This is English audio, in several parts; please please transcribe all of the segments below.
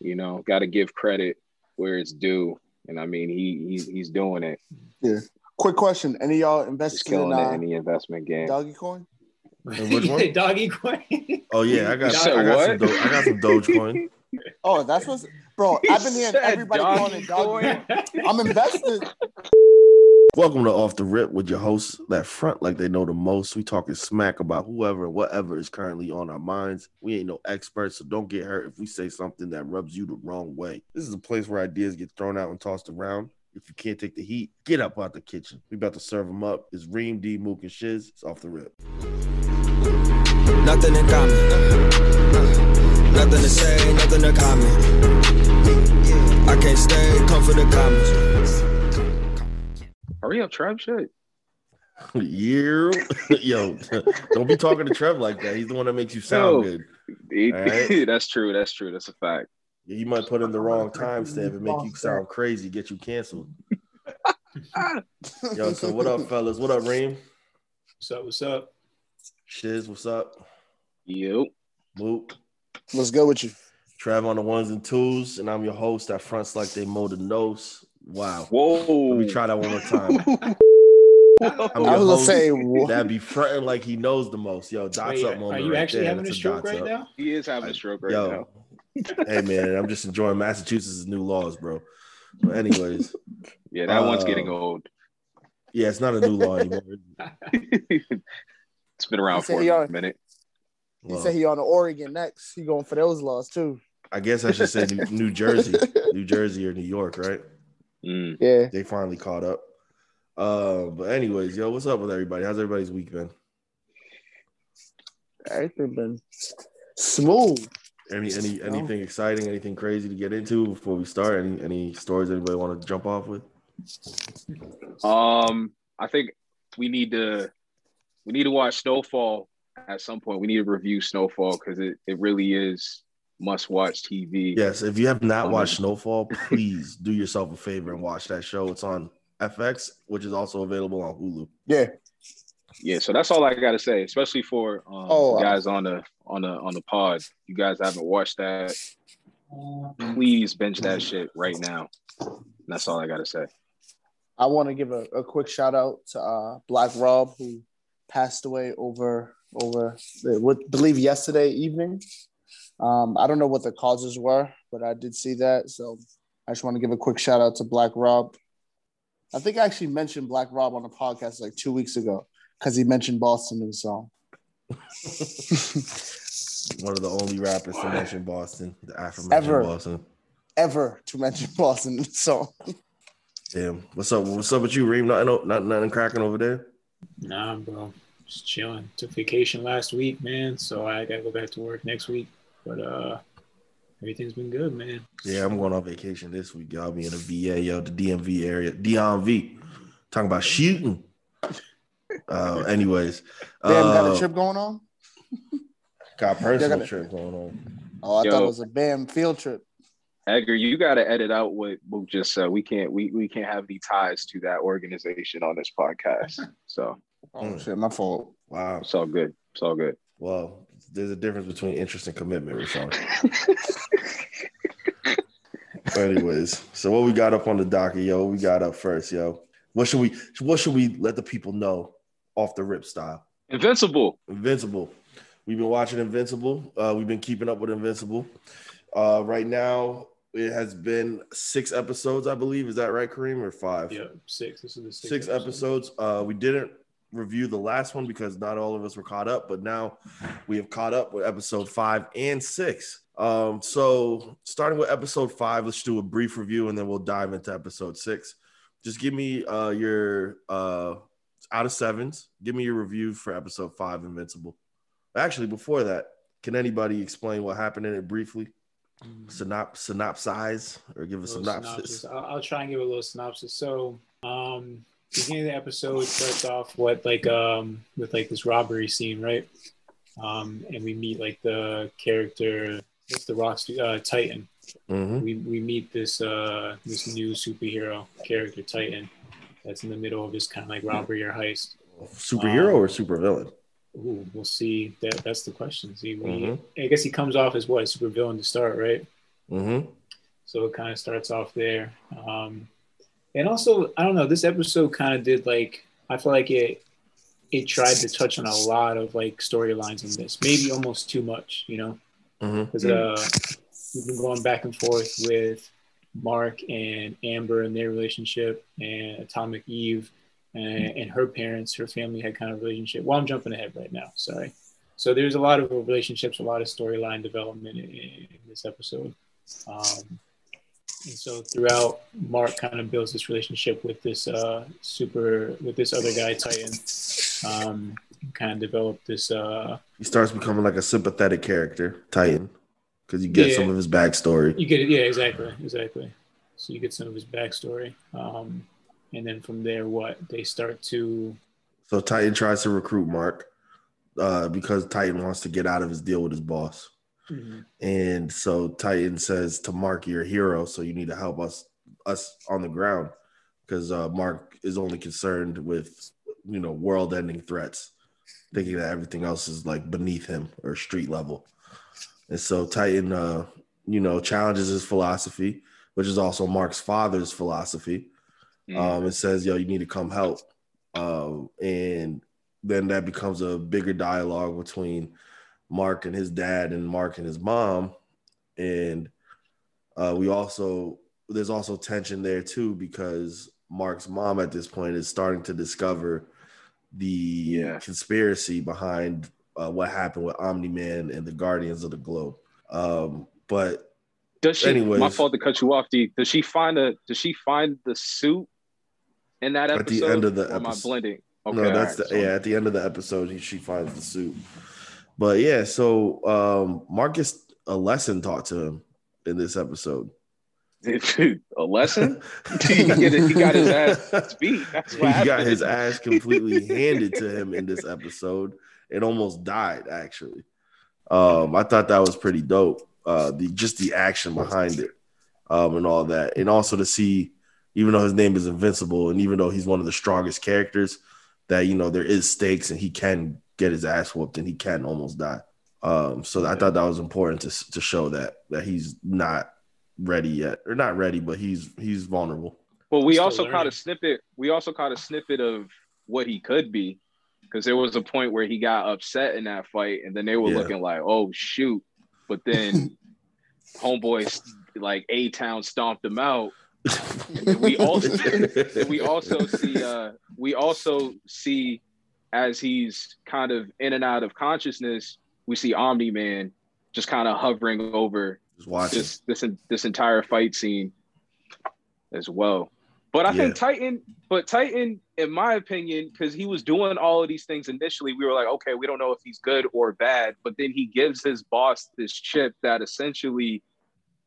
You know, got to give credit where it's due, and I mean, he he's he's doing it. Yeah. Quick question: Any of y'all He's invested in uh, in the investment game. Doggy Coin? Which one? Doggy coin. Oh yeah, I got, said I got some, what? Do- I got some Dogecoin. Oh, that's what's bro. He I've been hearing said everybody calling it Doggy. Doggy I'm invested. Welcome to Off the Rip with your hosts that front like they know the most. We talking smack about whoever whatever is currently on our minds. We ain't no experts, so don't get hurt if we say something that rubs you the wrong way. This is a place where ideas get thrown out and tossed around. If you can't take the heat, get up out the kitchen. We about to serve them up. It's Reem, D, Mook, and Shiz. It's off the rip. Nothing in common. Nothing to say, nothing to comment. I can't stay, come for the comments. Hurry up, Trev. Shit. Yeah, yo, don't be talking to Trev like that. He's the one that makes you sound No. good. He- All right. that's true. That's true. That's a fact. You might put in the wrong timestamp and make you sound crazy, get you canceled. Yo, so what up, fellas? What up, Reem? What's up? What's up? Shiz, what's up? Yep. Mook, What's good with you? Trav on the ones and twos, and I'm your host that fronts like they mow the nose. Wow. Whoa. Let me try that one more time. I'm I your was gonna say wha- that be fronting like he knows the most. Yo, dots Wait, up moment. are you right actually there. having a stroke dots right up. now? He is having a stroke right Yo, now. hey man, I'm just enjoying Massachusetts' new laws, bro. But anyways, Yeah, that one's Uh, getting old. yeah, it's not a new law anymore. it's been around He said for a already- minute. he Well, said he on the Oregon next. He going for those laws too. I guess I should say New, New Jersey, New Jersey or New York, right? Mm. Yeah. They finally caught up. Uh, but anyways, yo, what's up with everybody? How's everybody's week been? Everything been smooth. Any any anything exciting, anything crazy to get into before we start? Any any stories anybody want to jump off with? Um, I think we need to we need to watch Snowfall at some point. We need to review Snowfall because it, it really is must watch TV. Yes, if you have not Um, watched Snowfall, please do yourself a favor and watch that show. It's on FX, which is also available on Hulu. Yeah. Yeah, so that's all I gotta say, especially for um, Oh, uh, guys on the on the on the pod. You guys haven't watched that, please binge that shit right now. And that's all I gotta say. I want to give a, a quick shout out to uh, Black Rob who passed away over over the, what believe yesterday evening. Um, I don't know what the causes were, but I did see that. So I just want to give a quick shout out to Black Rob. I think I actually mentioned Black Rob on a podcast like two weeks ago because he mentioned Boston in the song. One of the only rappers to mention Boston, the aforementioned Ever. Boston. Ever to mention Boston in the song. Damn, what's up? What's up with you, Reem? Nothing, nothing, nothing cracking over there. Nah, bro. Just chilling. Took vacation last week, man. So I gotta go back to work next week. But uh everything's been good, man. Yeah, I'm going on vacation this week. Y'all be in the VA, yo, the DMV area, DMV. Talking about shooting. Uh, anyways, Damn, got uh, a trip going on? got personal got a- trip going on. Oh, I Yo. thought it was a BAM field trip. Edgar, you gotta edit out what Mook just said. We can't we, we can't have any ties to that organization on this podcast. So Oh Mm. shit, my fault. Wow. it's all good. It's all good. Well, there's a difference between interest and commitment, Rashaan. Anyways, so what we got up on the docket, yo? What we got up first, yo? What should we what should we let the people know off the rip style? Invincible. Invincible. We've been watching Invincible. Uh, we've been keeping up with Invincible. Uh, right now, it has been six episodes, I believe. Is that right, Kareem, or five? Yeah, six. This is the sixth Six episodes. Uh, we didn't review the last one because not all of us were caught up, but now we have caught up with episode five and six. Um, so starting with episode five, let's do a brief review and then we'll dive into episode six. Just give me uh your uh out of sevens. Give me your review for episode five, Invincible. Actually, before that, can anybody explain what happened in it briefly? Synop synopsize or give a Little synopsis. synopsis. I'll, I'll try and give a little synopsis. So, um, beginning of the episode starts off what like um with like this robbery scene, right? Um, and we meet like the character, what's the rock uh, Titan. Mhm. We we meet this uh this new superhero character Titan that's in the middle of his kind of like robbery or heist. Superhero Um, or supervillain? Ooh, we'll see. That that's the question. See, we, Mhm. I guess he comes off as what a super villain to start, right? Mm-hmm. So it kind of starts off there. Um, and also, I don't know, this episode kind of did like, I feel like it it tried to touch on a lot of like storylines in this, maybe almost too much, you know, Mm-hmm. because uh, we've been going back and forth with Mark and Amber and their relationship, and Atomic Eve and, and her parents, her family had kind of relationship. Well, I'm jumping ahead right now. Sorry. So there's a lot of relationships, a lot of storyline development in, in this episode. Um, and so throughout, Mark kind of builds this relationship with this uh, super, with this other guy, Titan. Um, kind of develop this. Uh, He starts becoming like a sympathetic character, Titan, because you get Yeah. some of his backstory. you get it, yeah, exactly, exactly. So you get some of his backstory, um, and then from there, what they start to So Titan tries to recruit Mark uh, because Titan wants to get out of his deal with his boss. And so Titan says to Mark, "You're a hero, so you need to help us us on the ground because uh, Mark is only concerned with you know world-ending threats, thinking that everything else is like beneath him or street level." And so Titan, uh, you know, challenges his philosophy, which is also Mark's father's philosophy. Um, it says, "Yo, you need to come help," um, and then that becomes a bigger dialogue between Mark and his dad and Mark and his mom, and uh, we also there's also tension there too because Mark's mom at this point is starting to discover the Yeah. conspiracy behind uh, what happened with Omni Man and the Guardians of the Globe. Um, but Does she? Anyways. my fault to cut you off. D. Does she find a? Does she find the suit in that At the end of the or am I episode. blending? Okay, no, that's alright, the, yeah. At the end of the episode, he, she finds the suit. But yeah, so um, Marcus a lesson taught to him in this episode. so- a lesson. he, it- he got his ass beat. That's he what got his ass completely handed to him in this episode and almost died actually um i thought that was pretty dope uh the just the action behind it um and all that and also to see even though his name is invincible and even though he's one of the strongest characters that you know there is stakes and he can get his ass whooped and he can almost die um so i thought that was important to to show that that he's not ready yet or not ready but he's he's vulnerable Well, we Still also caught a snippet. We also caught a snippet of what he could be, because there was a point where he got upset in that fight, and then they were Yeah. looking like, "Oh shoot!" But then homeboy like A Town stomped him out. We also we also see uh we also see as he's kind of in and out of consciousness, we see Omni Man just kind of hovering over just this this this entire fight scene as well. But I think Titan, but Titan, in my opinion, because he was doing all of these things initially, we were like, okay, we don't know if he's good or bad. But then he gives his boss this chip that essentially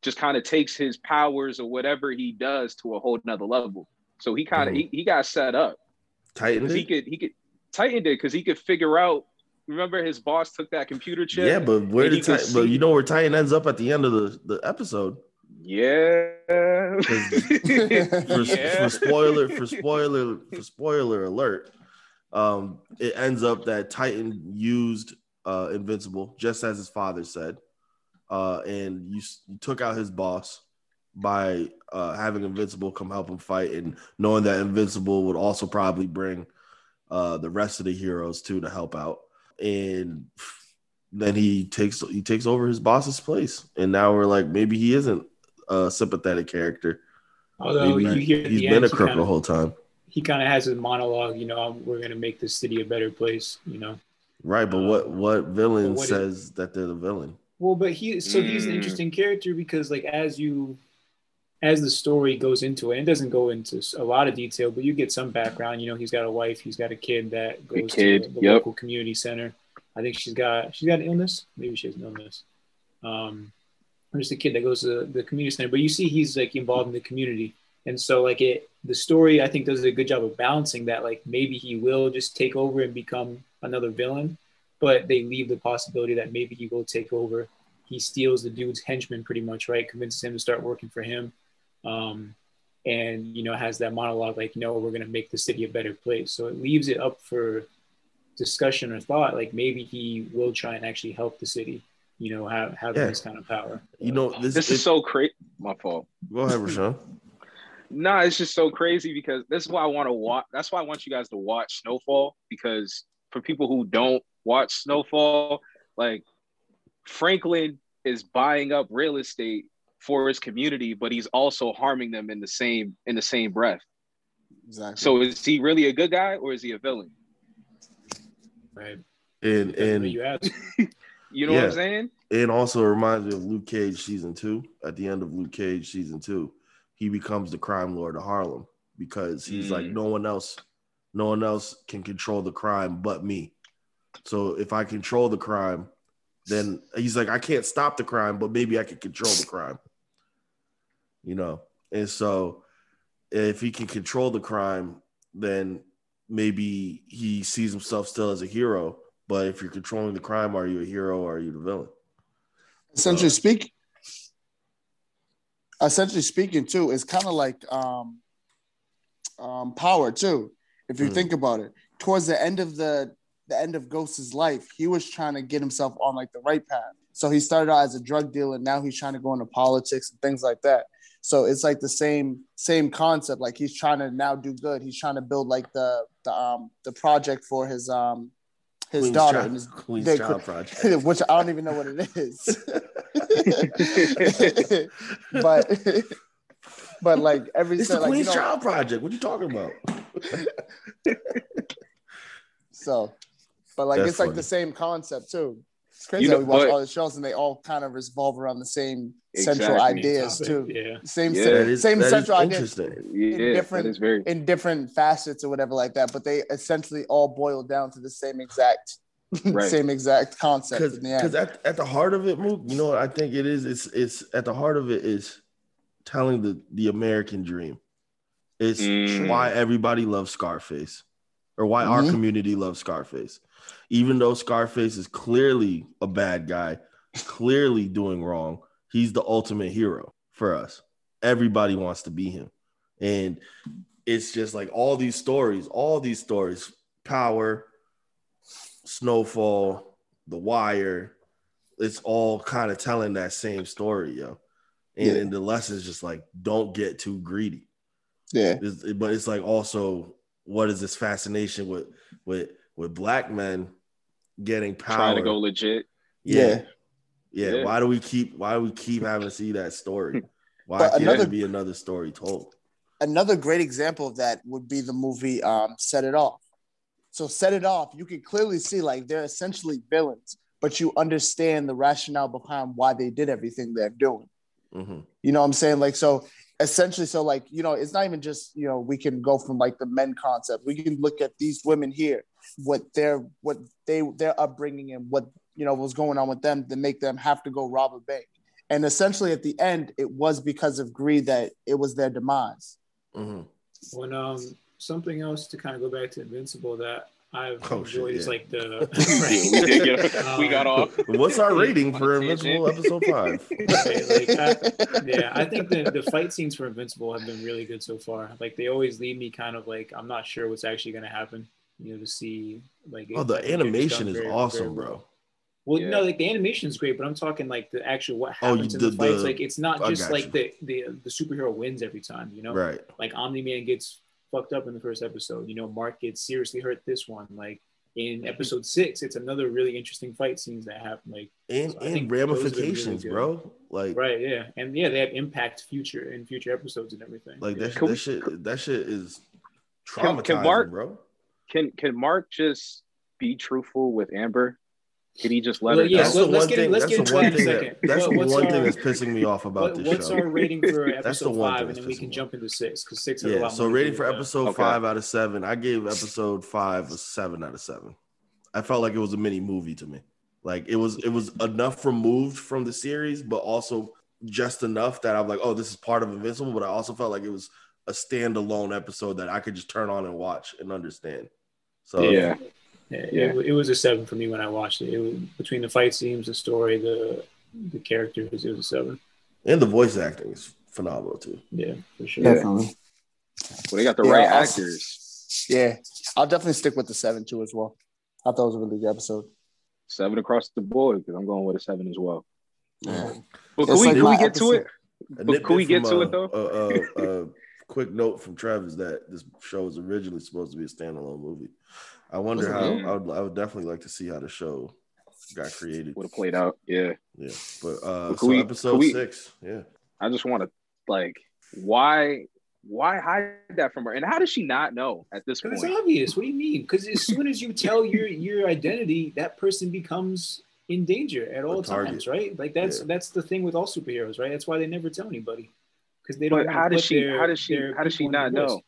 just kind of takes his powers or whatever he does to a whole nother level. So he kind of mm-hmm. he, he got set up. Titan, he could he could Titan did because he could figure out. Remember, his boss took that computer chip. Yeah, but where did but you know where Titan ends up at the end of the, the episode? Yeah. For, yeah. for spoiler, for spoiler, for spoiler alert, um, it ends up that Titan used uh, Invincible just as his father said, uh, and you, you took out his boss by uh, having Invincible come help him fight, and knowing that Invincible would also probably bring uh, the rest of the heroes too to help out, and then he takes he takes over his boss's place, and now we're like maybe he isn't a sympathetic character. although Maybe you hear he's the been end, a he crook kind the whole time. he kind of has a monologue. You know, we're gonna make this city a better place. You know. Right, but what what villain But what is- says that they're the villain? Well, but he so he's an Mm. interesting character because like as you as the story goes into it, and it doesn't go into a lot of detail, but you get some background. You know, he's got a wife, he's got a kid that goes kid, to the yep. local community center. I think she's got she's got an illness. Maybe she has an illness. Um, just a kid that goes to the community center. But you see, he's like involved in the community, and so like it, the story I think does a good job of balancing that. Like maybe he will just take over and become another villain, but they leave the possibility that maybe he will take over. He steals the dude's henchman pretty much, right? Convinces him to start working for him, um, and you know has that monologue like, "No, we're gonna make the city a better place." So it leaves it up for discussion or thought. Like maybe he will try and actually help the city you know, have have Yeah. this kind of power. You know, this, This it- is so crazy. My fault. Go ahead, Rashaan. Nah, it's just so crazy because this is why I want to watch. That's why I want you guys to watch Snowfall because for people who don't watch Snowfall, like Franklin is buying up real estate for his community, but he's also harming them in the same in the same breath. Exactly. So is he really a good guy or is he a villain? Right. And And and you ask, You know what I'm saying? it also reminds me of Luke Cage season two. At the end of Luke Cage season two, he becomes the crime lord of Harlem because he's like Mm. no one else, no one else can control the crime but me. So if I control the crime, then he's like I can't stop the crime, but maybe I can control the crime. You know, and so if he can control the crime, then maybe he sees himself still as a hero. But if you're controlling the crime, are you a hero or are you the villain? essentially speak essentially speaking too it's kind of like um um power too if you Mm. think about it towards the end of the the end of ghost's life he was trying to get himself on like the right path so he started out as a drug dealer now he's trying to go into politics and things like that so it's like the same same concept like he's trying to now do good he's trying to build like the the um the project for his um his Queen's daughter Child, and his Queen's they Child Project. which I don't even know what it is. but but like every It's so, the like, you Queen's know, Child Project. What you talking about? so but like That's it's like the same concept too. It's crazy You how know, we watch but- all the shows and they all kind of revolve around the same central ideas topic, too. Yeah. Same Yeah. That is, same central ideas interesting. Yeah, different- very in different facets or whatever like that, but they essentially all boil down to the same exact Right. same exact concept Because in the end. at, at the heart of it, Mook, you know what I think it is? It's it's at the heart of it is telling the the American dream. It's Mm. why everybody loves Scarface, or why our Mhm. community loves Scarface, even though Scarface is clearly a bad guy, clearly doing wrong. He's the ultimate hero for us. Everybody wants to be him, and it's just like all these stories, all these stories, power, Snowfall, The Wire, it's all kind of telling that same story, yo. And, Yeah. and the lesson's just like, don't get too greedy. yeah. It's- but it's like also, what is this fascination with with with black men getting power? trying to go legit. yeah. Yeah. yeah, Yeah. Why do we keep Why do we keep having to see that story? Why But can't another- there be another story told? another great example of that would be the movie um, Set It Off. So Set It Off, you can clearly see like they're essentially villains, but you understand the rationale behind why they did everything they're doing. Mhm. You know what I'm saying? Like so essentially so like you know it's not even just you know we can go from like the men concept we can look at these women here what their what they their upbringing and what you know was going on with them to make them have to go rob a bank and essentially at the end it was because of greed that it was their demise Mhm. When um something else to kind of go back to Invincible that I've Oh, shit, enjoyed is yeah. like the Yeah, we, did get, we got Um, off. What's our rating for On a tangent. Invincible episode five? Right, like, I- yeah, I think the, the fight scenes for Invincible have been really good so far. Like they always leave me kind of like I'm not sure what's actually going to happen. You know, to see like Oh, the I think they're just animation is very, awesome, very well. bro. Well, Yeah. no, like the animation is great, but I'm talking like the actual what Oh, happens you- in the, the- fights. the- like it's not I just like the, the the superhero wins every time. You know, Right. like Omni Man gets fucked up in the first episode. You know, Mark gets seriously hurt this one. Like in mm-hmm. episode six, it's another really interesting fight scenes that happen. Like And So I and think those have been really ramifications, bro. Like right, yeah, and yeah, they have impact future in future episodes and everything. like that, that we- shit that shit is Can- traumatizing, can Mark- bro. Can can Mark just be truthful with Amber? Can he just let Well, her yeah, go? That's let- the let's get in- thing. let's That's get the into one that in a thing. second. That, that's What- the what's one thing that's pissing me off about What, this what's show. our rating for That's the episode one thing five, and then we can me jump into six because six has a Yeah. lot So more. rating for with that. episode Okay. five out of seven, I gave episode five a seven out of seven. I felt like it was a mini movie to me. Like it was it was enough removed from the series, but also just enough that I'm like, oh, this is part of Invincible. But I also felt like it was a standalone episode that I could just turn on and watch and understand. So yeah, Yeah, Yeah. It, it was a seven for me when I watched it. It was between the fight scenes, the story, the the characters. It was a seven. and the voice acting is phenomenal too. Yeah, for sure. definitely well, they got the Yeah, right I'll- actors. yeah i'll definitely stick with the seven too as well i thought it was a really good episode seven across the board because I'm going with a seven as well. Yeah. But It's can we, like can we get to it? But can we get from, to uh, it, though? Uh, uh, uh, quick note from Travis that this show was originally supposed to be a standalone movie. I wonder Was how? I would, I would definitely like to see how the show got created. Would have played out. Yeah. Yeah, but uh, Well, so we- episode we- six, yeah. I just want to like why why hide that from her? And how does she not know at this point? it's obvious. What do you mean? Because as soon as you tell your your identity, that person becomes in danger at all times, right? Like that's Yeah. that's the thing with all superheroes, right? That's why they never tell anybody because they don't. But how does she their- how does she how does she people not under risk. know?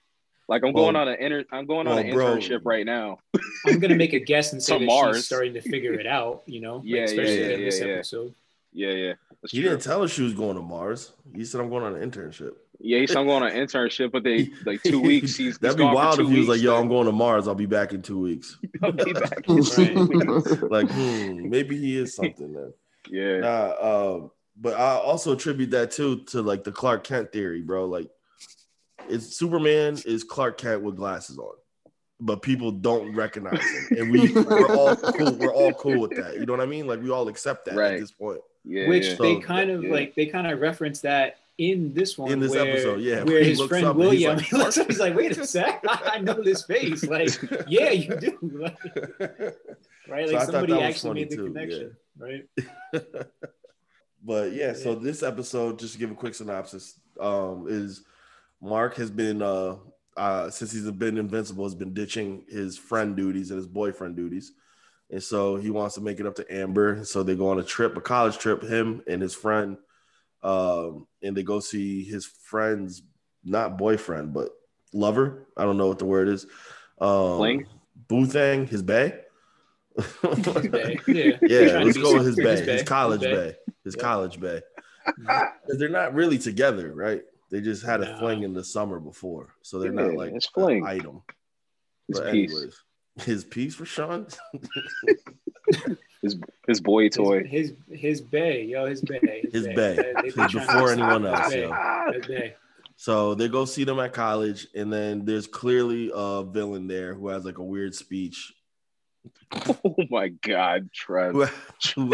Like I'm Well- going on an inter I'm going on well, an bro- internship right now. I'm gonna make a guess and say that Mars. she's starting to figure it out. You know, like, Yeah, yeah, especially yeah, in this yeah, yeah. episode. Yeah, yeah. That's He true. didn't tell her she was going to Mars. You said, "I'm going on an internship." Yeah, he's I'm going on an internship, but they like two weeks. He's That'd he's be wild if he was like, "Yo, I'm going to Mars. I'll be back in two weeks." I'll be back. in two weeks. like, hmm, maybe he is something then. Yeah, Nah, uh, but I also attribute that too to like the Clark Kent theory, bro. Like, it's Superman is Clark Kent with glasses on, but people don't recognize him, and we we're all cool. We're all cool with that. You know what I mean? Like, we all accept that Right. at this point. yeah. Which yeah. they So, kind of yeah. like they kind of reference that in this one In this where, episode, yeah, where he his looks friend up and he's William like, he looks up, he's like, wait a sec, I know this face. Like, yeah, you do. Like, right? Like thought somebody actually funny made the too, connection, right? but yeah, so this episode, just to give a quick synopsis, um, is Mark has been uh uh since he's been invincible, has been ditching his friend duties and his boyfriend duties. And so he wants to make it up to Amber. So they go on a trip, a college trip, him and his friend. Um, and they go see his friend's not boyfriend, but lover. I don't know what the word is. Um Fling? Boothang, his bae. Bay. Yeah, Yeah, let's go with his super- bay, his college His bay, his Yeah. college bay. 'Cause They're not really together, right? They just had a fling in the summer before, so they're not like it's an fling. item. His But piece, anyways, his piece for Sean. his boy toy. His his, his bay, yo, his bay, His bay. bay. They- they His be trying to before anyone else, bay. yo. His bay. So they go see them at college, and then there's clearly a villain there who has like a weird speech. Oh my God, Trev. Who, who-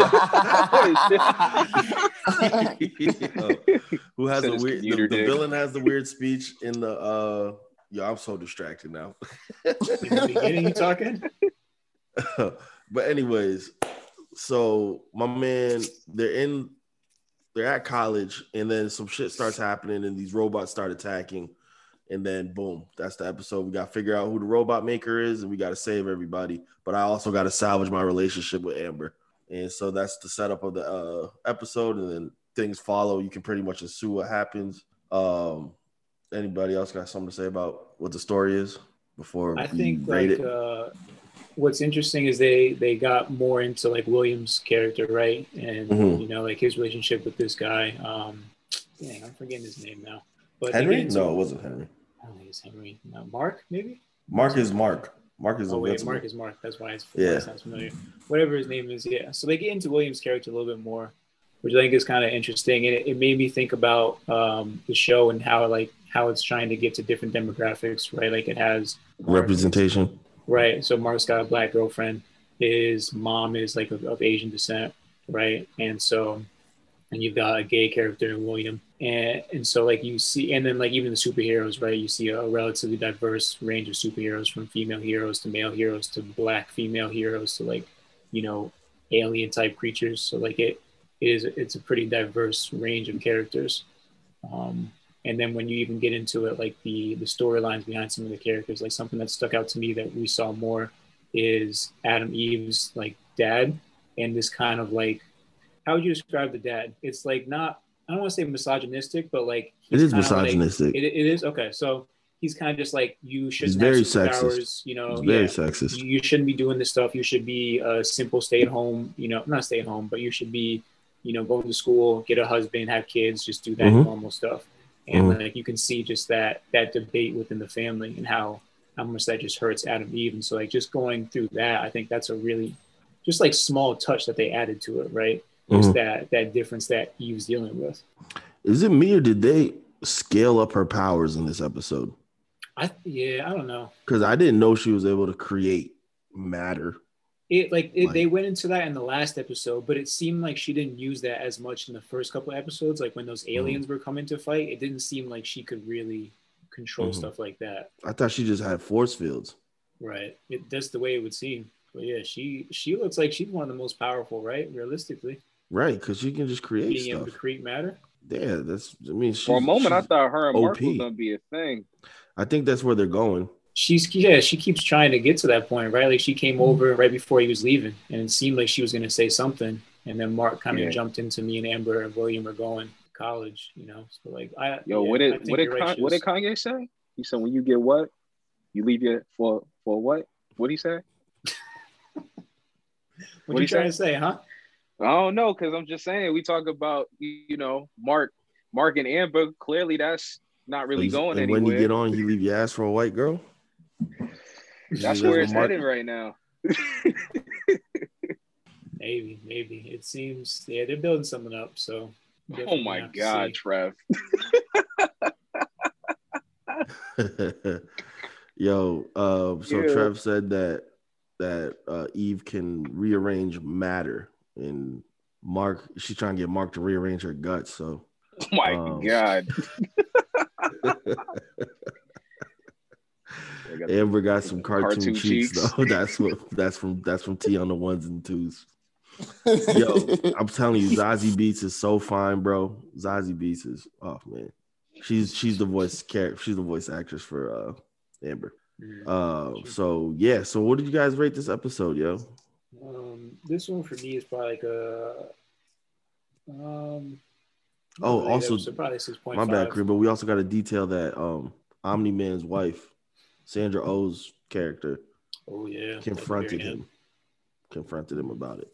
who has Said a weird the, the villain has the weird speech in the uh yeah i'm so distracted now In the beginning, you talking? but anyways so my man they're in they're at college and then some shit starts happening and these robots start attacking and then boom that's the episode we got to figure out who the robot maker is and we got to save everybody but i also got to salvage my relationship with amber and so that's the setup of the uh, episode and then things follow you can pretty much assume what happens um anybody else got something to say about what the story is before I we think rate like uh, what's interesting is they they got more into like William's character, right? And Mhm. you know, like his relationship with this guy. Um, dang, I'm forgetting his name now. But henry into- no it wasn't henry I don't think it's Henry. No, Mark, maybe. mark is mark mark is Oh wait. Mark is Mark. That's why it's yeah. sounds familiar. Whatever his name is, yeah. So they get into William's character a little bit more, which I think is kind of interesting, and it, it made me think about um, the show and how like how it's trying to get to different demographics, right? Like it has representation right? So Mark's got a black girlfriend. His mom is like of, of Asian descent, right? And so, and you've got a gay character in William, and and so like you see, and then like even the superheroes, right? You see a relatively diverse range of superheroes from female heroes to male heroes to black female heroes to like, you know, alien type creatures. So like it, it is, it's a pretty diverse range of characters. Um, and then when you even get into it like the the storylines behind some of the characters like something that stuck out to me that we saw more is Atom Eve's like dad and this kind of like how would you describe the dad it's like not i don't want to say misogynistic but like it is he's like- misogynistic it, it is okay so he's kind of just like you should He's very sexist. you know it's very yeah sexist you shouldn't be doing this stuff. You should be a simple stay at home, you know, not stay at home, but you should be, you know, going to school, get a husband, have kids, just do that Mhm. normal stuff. And Mhm. like you can see just that that debate within the family and how how much that just hurts Atom Eve. And so like just going through that, I think that's a really just like small touch that they added to it, right? Just Mhm. that that difference that he was dealing with. Is it me or did they scale up her powers in this episode? I yeah, I don't know. Because I didn't know she was able to create matter. it like, it, like, they went into that in the last episode, but it seemed like she didn't use that as much in the first couple episodes. Like when those mm-hmm. aliens mm-hmm. were coming to fight, it didn't seem like she could really control mm-hmm. stuff like that. I thought she just had force fields. Right. It, that's the way it would seem. But yeah, she she looks like she's one of the most powerful, right? Realistically. Right, because she can just create Being stuff. able to create matter. Yeah, that's. I mean, for a moment, I thought her and OP. Mark was gonna be a thing. I think that's where they're going she's yeah she keeps trying to get to that point right like she came mm-hmm. over right before he was leaving and it seemed like she was going to say something and then mark kind of yeah. jumped into me and amber and william are going to college you know so like i yo yeah, what did what did, right, what did kanye say he said when you get what you leave it for for what what did he say what are you trying to say huh i don't know because i'm just saying we talk about you know mark mark and amber clearly that's not really going and anywhere. When you get on, you leave your ass for a white girl. That's where it's headed right now. maybe, maybe it seems. Yeah, they're building something up. So. Oh my God, Trev. Yo, uh, so yeah. Trev said that that uh, Eve can rearrange matter, and Mark, she's trying to get Mark to rearrange her guts. So, oh my um, God. Amber got some cartoon, cartoon cheeks, cheeks, though. That's what that's from that's from T on the ones and twos. Yo, I'm telling you, Zazie Beetz is so fine, bro. Zazie Beetz is oh man. She's she's the voice character, she's the voice actress for uh Amber. Uh so yeah, so what did you guys rate this episode, yo? Um this one for me is probably like a um Oh, also, probably 6.5. My bad, Kareem, but we also got to detail that um Omni Man's wife, Sandra Oh's character. Oh yeah, confronted him. Confronted him about it.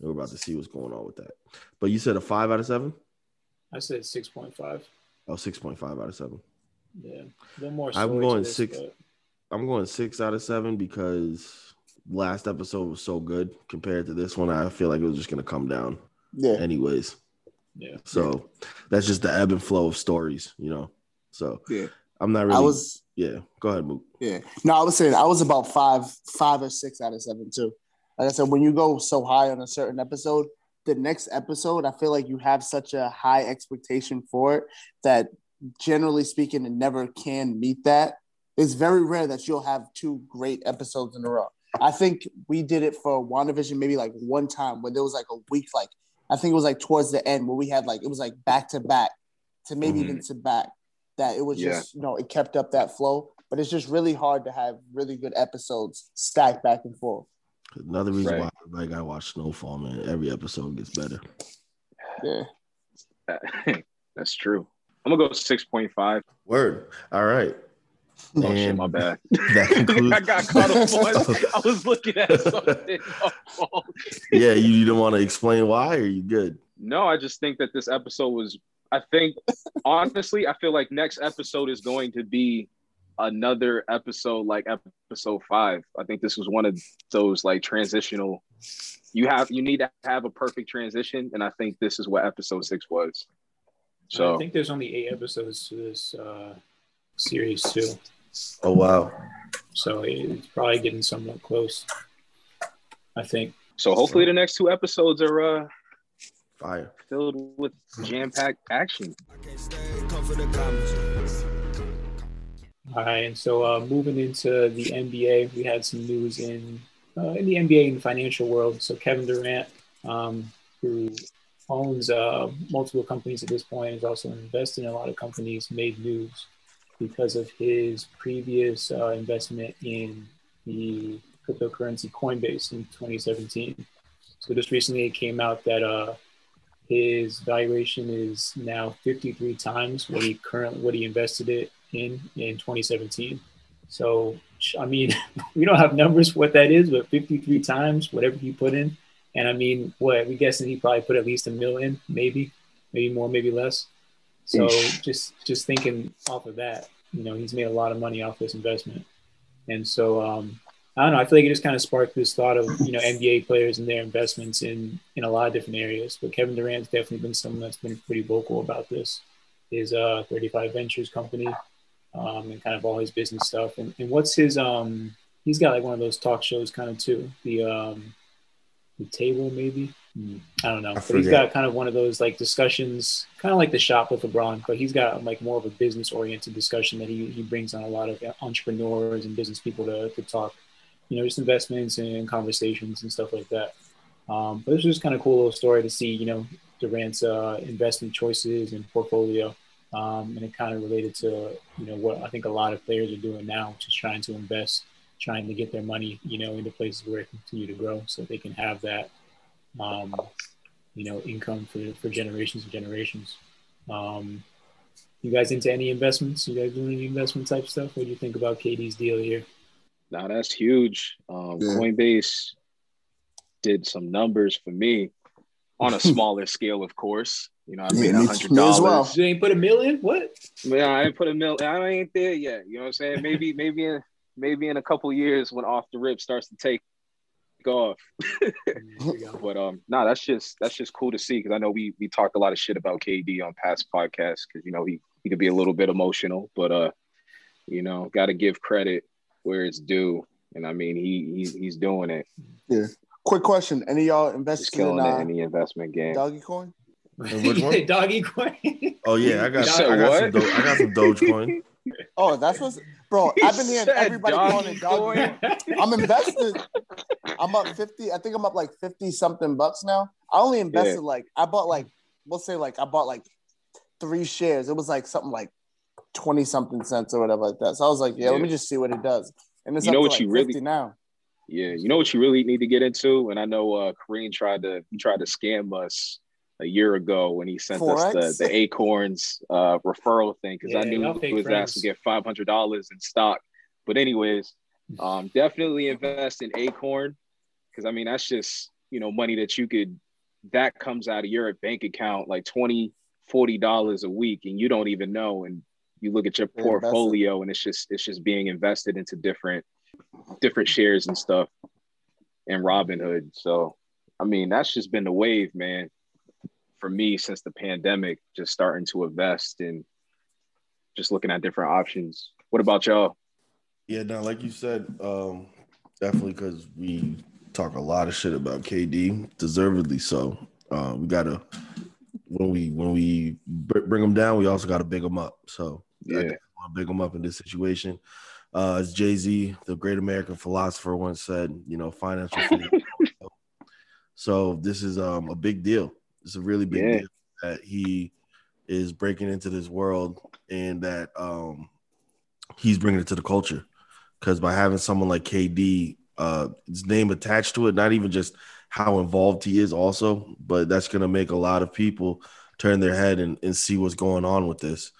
we're about to see what's going on with that. But you said a five out of seven. I said six point five. Oh, 6.5 out of seven. Yeah, a more. I'm going this, six. But... I'm going six out of seven because last episode was so good compared to this one. I feel like it was just gonna come down. Yeah. Anyways. Yeah. So that's just the ebb and flow of stories, you know. So yeah, I'm not really. I was. Yeah. Go ahead, Mook. Yeah. No, I was saying I was about five, five or six out of seven too. Like I said, when you go so high on a certain episode, the next episode, I feel like you have such a high expectation for it that, generally speaking, it never can meet that. It's very rare that you'll have two great episodes in a row. I think we did it for WandaVision maybe like one time when there was like a week like I think it was like towards the end where we had like it was like back to back to maybe mm-hmm. even to back that it was yeah. just you know it kept up that flow. But it's just really hard to have really good episodes stacked back and forth. Another reason right. why like I watch Snowfall, man. Every episode gets better. Yeah, that's true. I'm gonna go six point five. Word. All right. Oh and shit, my bad. That concludes- I got caught up on. I was looking at something. yeah, you didn't want to explain why, or you good? No, I just think that this episode was. I think honestly, I feel like next episode is going to be another episode like episode five. I think this was one of those like transitional. You have you need to have a perfect transition, and I think this is what episode six was. So I think there's only eight episodes to this. Uh series too. Oh wow! So it's probably getting somewhat close. I think. So hopefully the next two episodes are uh fire filled with jam-packed action. All right, and so uh, moving into the NBA, we had some news in uh, in the NBA and financial world. So Kevin Durant, um, who owns uh, multiple companies at this point, is also invested in a lot of companies, made news because of his previous uh, investment in the cryptocurrency Coinbase in 2017. So just recently it came out that uh, his valuation is now 53 times what he currently what he invested it in in 2017. So I mean, we don't have numbers for what that is, but 53 times whatever he put in. And I mean, what we guessing he probably put at least a million, maybe, maybe more, maybe less. So just just thinking off of that, you know, he's made a lot of money off this investment. And so um, I don't know. I feel like it just kind of sparked this thought of you know NBA players and their investments in in a lot of different areas. But Kevin Durant's definitely been someone that's been pretty vocal about this. His uh, 35 Ventures company um, and kind of all his business stuff. And, and what's his um he's got like one of those talk shows kind of too. The um, the table maybe. I don't know, I but he's got kind of one of those like discussions, kind of like the shop with LeBron, but he's got like more of a business oriented discussion that he, he brings on a lot of entrepreneurs and business people to, to talk, you know, just investments and conversations and stuff like that. Um, but it's just kind of cool little story to see, you know, Durant's uh, investment choices and portfolio. Um, and it kind of related to, you know, what I think a lot of players are doing now, just trying to invest trying to get their money, you know, into places where it continue to grow so they can have that, um, you know, income for, for generations and generations. Um, you guys into any investments? You guys doing any investment type stuff? What do you think about KD's deal here? Now that's huge. Um, yeah. Coinbase did some numbers for me on a smaller scale, of course. You know, I made a hundred dollars. Well. You ain't put a million? What? Yeah, I ain't put a million. I ain't there yet. You know what I'm saying? Maybe, maybe in maybe in a couple years when off the rip starts to take off. but um, nah, that's just that's just cool to see because I know we we talked a lot of shit about KD on past podcasts because you know he he could be a little bit emotional, but uh, you know, got to give credit where it's due, and I mean he he's he's doing it. Yeah. Quick question: Any y'all invested in uh, any investment game? Doggy coin. which one? Doggy coin. Oh yeah, I got I got, some, Do- I got some Dogecoin. Oh, that's what's bro. He I've been hearing everybody calling it dog. I'm invested. I'm up 50. I think I'm up like 50 something bucks now. I only invested yeah. like I bought like we'll say like I bought like three shares. It was like something like 20 something cents or whatever like that. So I was like, yeah, yeah. let me just see what it does. And it's you know what like you really now. Yeah, you know what you really need to get into, and I know uh Kareem tried to he tried to scam us a year ago when he sent Forex? us the, the Acorns uh, referral thing because yeah, I knew he was asked to get five hundred dollars in stock. But anyways, um, definitely invest in Acorn because I mean that's just you know money that you could that comes out of your bank account like 20 40 dollars a week and you don't even know and you look at your yeah, portfolio and it's just it's just being invested into different different shares and stuff in Robinhood. So I mean that's just been the wave, man for me since the pandemic, just starting to invest and just looking at different options. What about y'all? Yeah, now like you said, um, definitely because we talk a lot of shit about KD, deservedly so. Uh, we gotta when we when we bring them down, we also gotta big them up. So yeah, I big them up in this situation. Uh, as Jay Z, the great American philosopher, once said, you know, financial. so this is um, a big deal. It's a really big yeah. deal that he is breaking into this world and that um, he's bringing it to the culture. Because by having someone like KD, uh, his name attached to it, not even just how involved he is, also, but that's going to make a lot of people turn their head and, and see what's going on with this.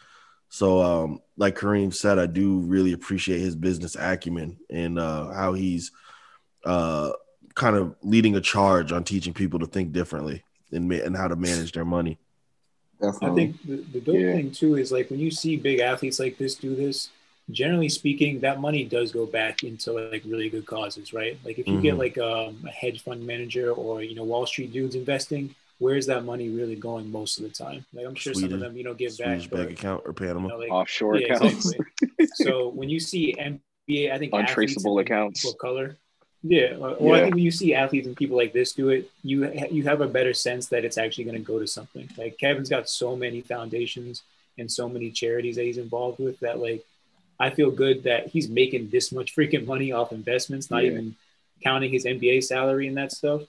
So, um, like Kareem said, I do really appreciate his business acumen and uh, how he's uh, kind of leading a charge on teaching people to think differently and and how to manage their money. Definitely. I think the, the dope yeah. thing too is like when you see big athletes like this do this, generally speaking, that money does go back into like really good causes, right? Like if you mm-hmm. get like um, a hedge fund manager or you know Wall Street dudes investing, where's that money really going most of the time? Like I'm sure Sweden, some of them you know give Swedish back, bank account or Panama you know, like, offshore yeah, accounts. Exactly. so when you see NBA, I think untraceable accounts, of color, yeah, uh, well, yeah. I think when you see athletes and people like this do it, you you have a better sense that it's actually going to go to something. Like Kevin's got so many foundations and so many charities that he's involved with that like I feel good that he's making this much freaking money off investments, not yeah. even counting his NBA salary and that stuff.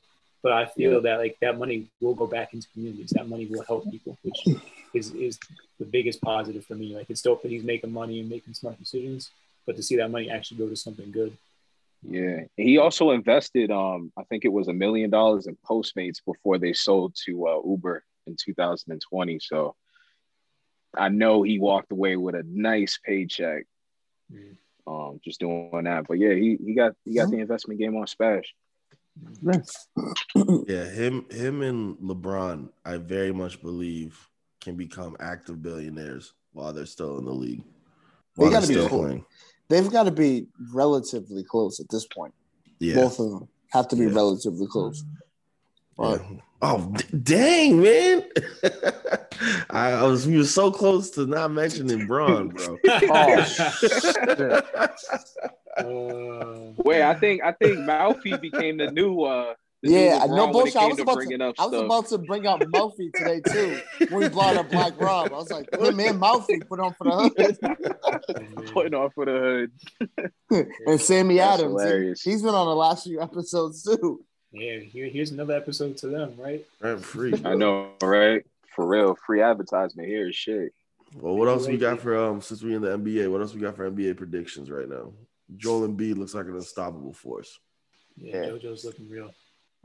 But I feel yeah. that like that money will go back into communities. That money will help people, which is is the biggest positive for me. Like it's dope that he's making money and making smart decisions, but to see that money actually go to something good. Yeah, he also invested. Um, I think it was a million dollars in Postmates before they sold to uh, Uber in 2020. So I know he walked away with a nice paycheck, mm. um, just doing that. But yeah, he he got he got the investment game on Spash. yeah, him him and LeBron, I very much believe can become active billionaires while they're still in the league. While They got to be playing they've got to be relatively close at this point. Yeah. Both of them have to be yeah. relatively close. Yeah. Oh d- dang, man! I, I, was we were so close to not mentioning Bron, bro. oh, Uh, Wait, I think I think Malfi became the new uh the new Yeah, LeBron no bullshit. I came was about bringing to, up I was about to bring up Murphy today too. When we brought up Black Rob, I was like, him and Murphy put on for the hood, Putting off for the hood. and Sammy That's Adams. hilarious. He's been on the last few episodes too. yeah, here, here's another episode to them, right? Rent free. I know, right? For real, free advertisement here is shit. Well, what else we got for um since we in the NBA? What else we got for NBA predictions right now? Joel Embiid looks like an unstoppable force. Yeah, Yeah. JoJo's looking real.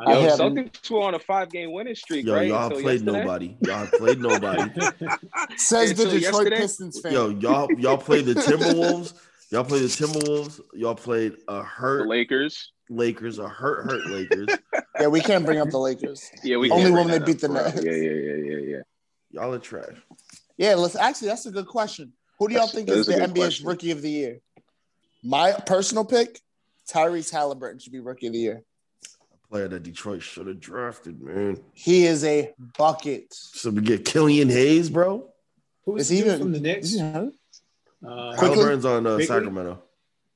I Yo, Celtics were on a five game winning streak, Yo, right? y'all Until played yesterday? nobody. Y'all played nobody. Says the Detroit yesterday? Pistons fan. Yo, y'all y'all played the Timberwolves. Y'all played the Timberwolves. Y'all played a The hurt Lakers. Lakers, a hurt hurt Lakers. Yeah, we can't bring up the Lakers. Yeah, we Only can't when they that beat up, the bro. Nets. Yeah, yeah, yeah, yeah, yeah. Y'all are trash. Yeah, let's actually that's a good question. Who do y'all That's- think that is is the good NBA's question. rookie of the year? My personal pick, Tyrese Halliburton should be rookie of the year. Player that Detroit should have drafted, man. He is a bucket. So we get Killian Hayes, bro. Who Is is he he even from the Knicks? Is? Uh, Quickley? Halliburton's on uh, Sacramento.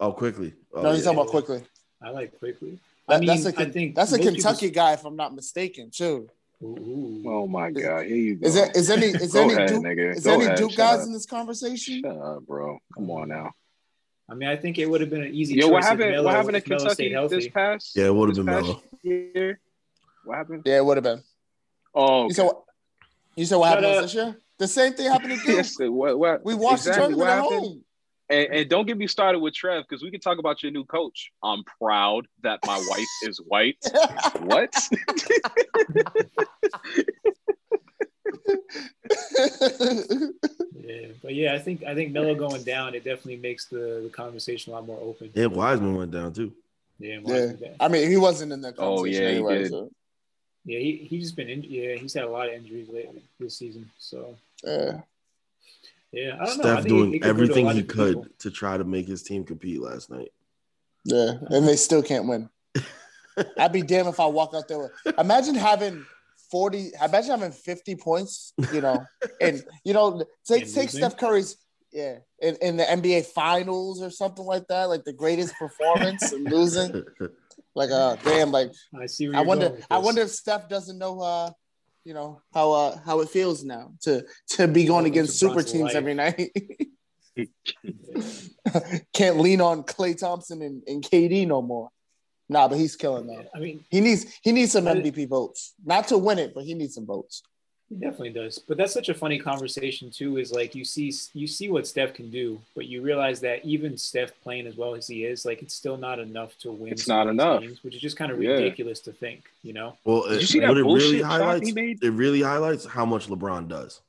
Oh, Quickley. Oh, no, he's yeah. talking about Quickley. I like Quickley. That- I mean, that's a I think that's a most Kentucky guy, if I'm not mistaken, too. People, ooh, Oh my god, here you go. Is there is any is any ahead, Duke nigga. is Go any ahead. Duke guys up. in this conversation? Shut up, bro. Come on now. I mean, I think it would have been an easy Yo, choice what happened? Melo, what happened to if Melo Kentucky stayed healthy. this past? Yeah, it would have been past Melo. Year? What happened? Yeah, it would have been. Oh, You said what? You said what Shut happened up. this year? The same thing happened to Duke. Yes, what, what, we watched exactly the what tournament at home. And, and don't get me started with Trev because we can talk about your new coach. I'm proud that my wife is white. What? Yeah, but yeah, I think I think Melo going down, it definitely makes the, the conversation a lot more open. Yeah, Wiseman went down too. Yeah, yeah, I mean, he wasn't in that Oh, conversation yeah, he anyway. did. So, yeah, he he's just been in, yeah, he's had a lot of injuries lately this season. So yeah. yeah, I don't know. I Steph think it- doing could go to a everything he could people. to try to make his team compete last night. Yeah, and they still can't win. I'd be damned if I walk out there. With, imagine having forty. Imagine having fifty points. You know, and you know, take And take? Steph Curry's. Yeah, in, in the NBA Finals or something like that, like the greatest performance and losing. Like, uh, damn, like I see. Where I wonder. I wonder if Steph doesn't know, uh, you know, how uh how it feels now to to be going against super teams life. every night. Can't lean on Klay Thompson and, and KD no more. Nah, but he's killing though. I mean, He needs he needs some MVP votes. Not to win it, but he needs some votes. He definitely does. But that's such a funny conversation too. Is like you see you see what Steph can do, but you realize that even Steph playing as well as he is, like it's still not enough to win. It's not enough. games, which is just kind of Yeah. ridiculous to think. You know. Well, Did it, you see that what it bullshit really shot highlights, he made? it really highlights how much LeBron does.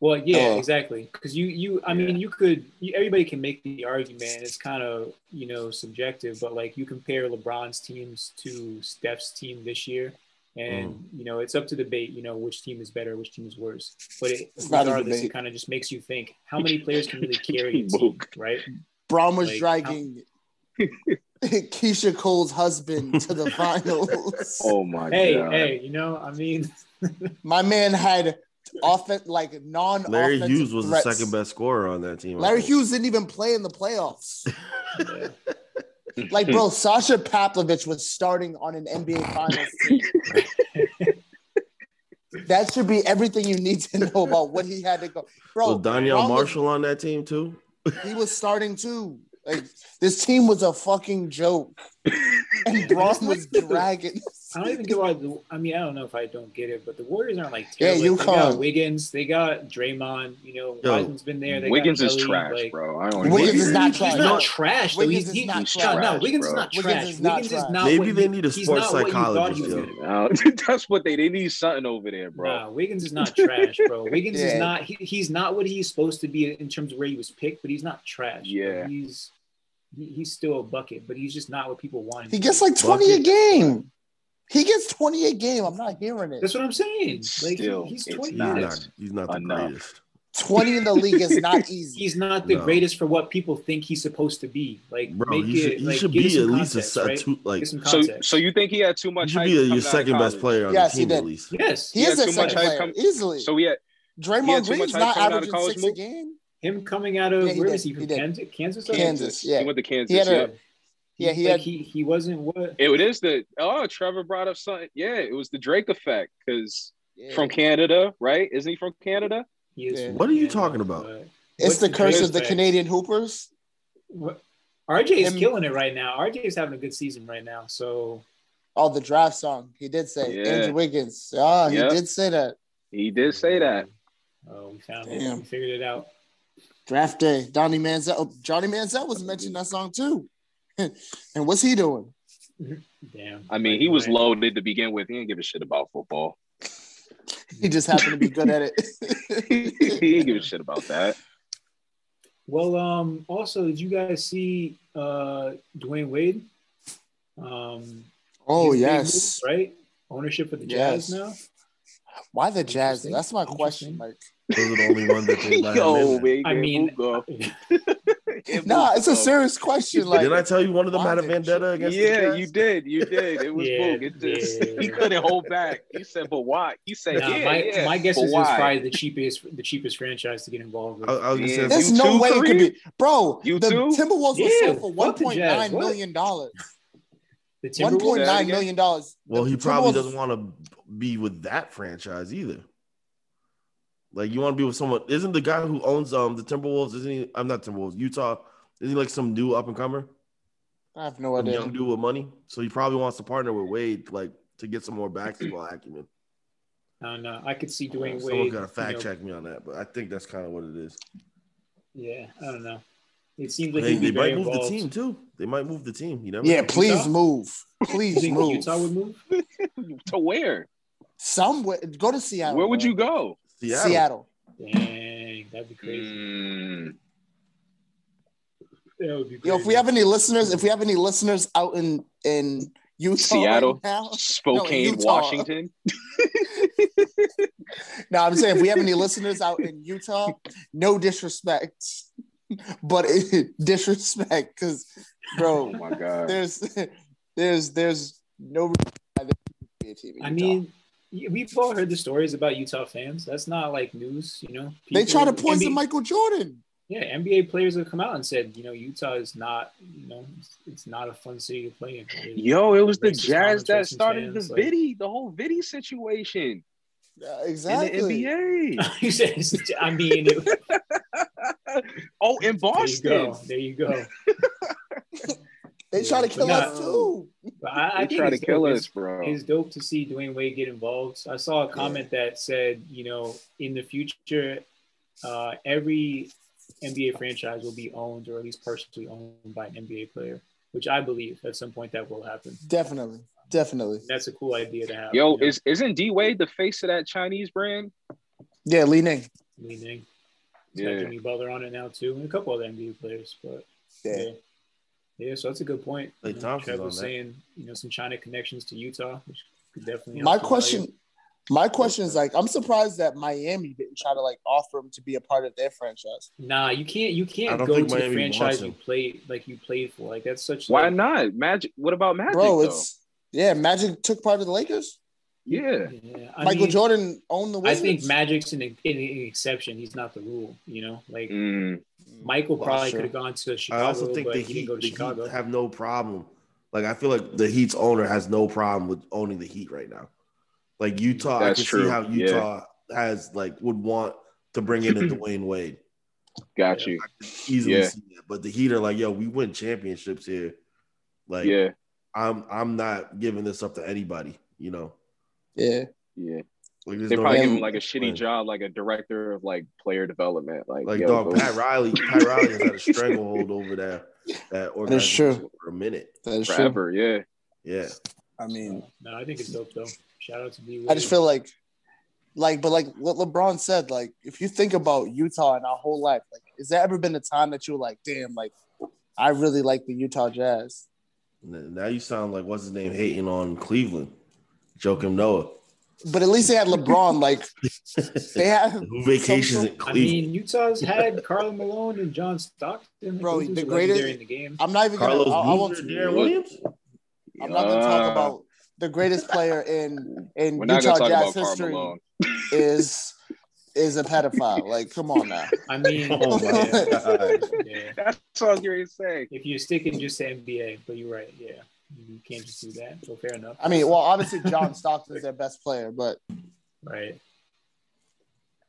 Well, yeah, Oh. exactly. Because you, you, I mean, you could. You, everybody can make the argument. It's kind of you know subjective, but like you compare LeBron's teams to Steph's team this year, and Mm. you know it's up to debate. You know which team is better, which team is worse. But it, It's not a regardless, it kind of just makes you think: how many players can really carry a team, right? Bron was Like, dragging Keyshia Cole's husband to the finals. Oh my Hey, god. hey, hey, you know, I mean, My man had offense like non Larry Hughes was the second best scorer on that team. Larry. Hughes didn't even play in the playoffs. yeah. Like, bro, Sasha Pavlovic was starting on an NBA Finals team. that should be everything you need to know about what he had to go. Bro, was Donyell Bron was- Marshall on that team too? he was starting too. Like, this team was a fucking joke. And Bron was dragging. I don't even get why. The, I mean, I don't know if I don't get it, but the Warriors aren't like Yeah, terrible. they got Wiggins, they got Draymond. You know, Yo, Wiseman's been there. They Wiggins got is Kelly, trash, like- bro. I don't. Wiggins is not He's trash. not No. trash. Wiggins is not trash, No, Wiggins is bro. not Wiggins trash. is not Wiggins is not. Maybe what they need a sports not what psychologist, he was yo. gonna be. That's what they they need something over there, bro. Nah, Wiggins is not trash, bro. Wiggins Yeah. is not. He, he's not what he's supposed to be in terms of where he was picked, but he's not trash. Yeah. he's he, he's still a bucket, but he's just not what people want. him He to gets be. like 20 a game. He gets 20 a game. I'm not hearing it. That's what I'm saying. Like Still, he's twenty. He's not. not. He's not the enough. greatest. 20 in the league is not easy. He's not the No. greatest for what people think he's supposed to be. Like, Bro, make he should, it. he like, should give it be at least a context, set right? two. Like So, so you think he had too much? he much? should hype be a, your second best player on Yes, the team did. at least. yes, He He is had a too much second hype player, come- easily. So he had, Draymond he Green's not coming out of averaging college, six a game. him coming out of Yeah, he where did. is he from? He. Kansas, Kansas, Kansas, yeah. He went to Kansas. He had a- yeah. Yeah, he like had- he he wasn't what It is the oh Trevor brought up something. Yeah, it was the Drake effect because Yeah. from Canada, right? Isn't he from Canada? he is. Yeah. from What are you Canada, talking about? It's What's the the curse of the effect? Canadian Hoopers. What? RJ is Him- killing it right now. RJ is having a good season right now. So Oh, the draft song. He did say Yeah. Andrew Wiggins. Ah, he Yep. did say that. He did say that. Oh, we found Damn. it. We figured it out. Draft day. Donnie Manziel. Oh, Johnny Manziel was mentioning that song too. and what's he doing? Damn. I mean, he was loaded to begin with. He didn't give a shit about football. He just happened to be good at it. he didn't give a shit about that. Well, um, also, did you guys see uh Dwyane Wade? Um, oh yes. move, right? Ownership of the Jazz Yes. now. Why the Jazz? That's my question. Like, Those are the only ones that they let him in there. man, I mean, Hugo. nah, it's a serious question. Like, Didn't I tell you one of them had a vendetta against the Yeah, Jazz? you did. You did. It was Yeah, Boog. It just yeah. he couldn't hold back. He said, "But why?" He said, Nah, "Yeah, my, yeah." my guess is it was why? probably the cheapest the cheapest franchise to get involved with. I, I Yeah. say, there's You no too, way it could be, bro. You the too? Timberwolves Yeah, were sold for one fuck the point Jazz. nine What? million dollars. the One point Timberwolves. Say nine that million dollars. well, The he probably doesn't want to be with that franchise either. Like you want to be with someone? Isn't the guy who owns um the Timberwolves? Isn't he? I'm not Timberwolves. Utah. Isn't he like some new up and comer, I have no some idea. young dude with money? So he probably wants to partner with Wade, like to get some more basketball acumen. I don't know. I could see Dwyane Wade. Someone Wade. got to fact you know, check me on that, but I think that's kind of what it is. Yeah, I don't know. It seems like They, he'd they very might move the team too. They might move the team. You know. Yeah, know. please Utah? move. You Please think move. Utah would move? to where? Somewhere. Go to Seattle. Where would you go? Seattle. Seattle. Dang, that'd be crazy. Mm, That would be crazy. Yo, if we have any listeners, if we have any listeners out in in Utah Seattle, right now, Spokane, Utah. Washington. no, I'm saying if we have any listeners out in Utah, no disrespect, but disrespect because, Oh bro, my god. there's there's there's no reason why there be a team in I Utah. mean, y- we've all heard the stories about Utah fans. That's not like news, you know. they try to People- poison NBA Michael Jordan. Yeah, NBA players have come out and said, you know, Utah is not, you know, it's, it's not a fun city to play in. There's Yo, it was the Jazz that started fans, the like- Viddy, the whole Viddy situation Yeah, in exactly. the NBA. you said, it's- I mean, it, oh, in Boston. there you go, there you go. They try to kill But us nah. too. I, I They try to kill dope. us, bro. It's dope to see Dwyane Wade get involved. I saw a comment that said, you know, in the future, uh, every NBA franchise will be owned or at least partially owned by an NBA player, which I believe at some point that will happen. Definitely, definitely. That's a cool idea to have. Yo, you know, is isn't D Wade the face of that Chinese brand? Yeah, Li Ning. leaning. It's got Yeah. Jimmy Butler on it now too, and a couple other NBA players. But Yeah. yeah, yeah. So that's a good point. Klay You know, Thompson's was saying, you know, some China connections to Utah, which could definitely. My the value. question, my question is like, I'm surprised that Miami didn't try to like offer him to be a part of their franchise. Nah, you can't. You can't go think to the Miami franchise you him. played like you played for. Like that's such. Why like, not? Magic. What about Magic? Bro, though? it's yeah. Magic took part of the Lakers. Yeah. Yeah, I Michael mean, Jordan owned the I think Magic's an, an, an exception. He's not the rule. You know, like Mm, Michael Well, probably sure. could have gone to I also think but the he Heat, didn't go to the Chicago. Heat have no problem. Like I feel like the Heat's owner has no problem with owning the Heat right now. Like Utah, That's I can true, see how yeah. Utah has like would want to bring in a Dwyane Wade. got you. Easily Yeah. see that. But the Heat are like, yo, we win championships here. Like Yeah. I'm I'm not giving this up to anybody, you know. Yeah. Yeah. Like, They probably reason give him like a shitty win. job, like a director of like player development. Like, Like yo, dog, Pat Riley, Pat Riley has had a stranglehold over that that organization true. for a minute. That is true. forever. Yeah. Yeah. I mean, No, I think it's dope though. Shout out to D. I just feel like, like, but like what LeBron said, like if you think about Utah and our whole life, like, has there ever been a time that you were like, damn, like, I really like the Utah Jazz? Now you sound like what's his name hating on Cleveland. Joakim Noah. But at least they had LeBron. Like they have vacations some- in I mean, Utah's had Karl Malone and John Stockton. Bro, those the greatest- in the game. I'm not even gonna. I, I won't. Deron Williams. I'm not gonna talk Uh, about the greatest player in in We're Utah Jazz history is is a pedophile. Like, come on now. I mean, Oh my yeah, god. yeah. That's what I was going to say. If you're sticking just to NBA, but you're right, yeah, you can't just do that. So fair enough. I mean, well, obviously John Stockton's their best player, but right?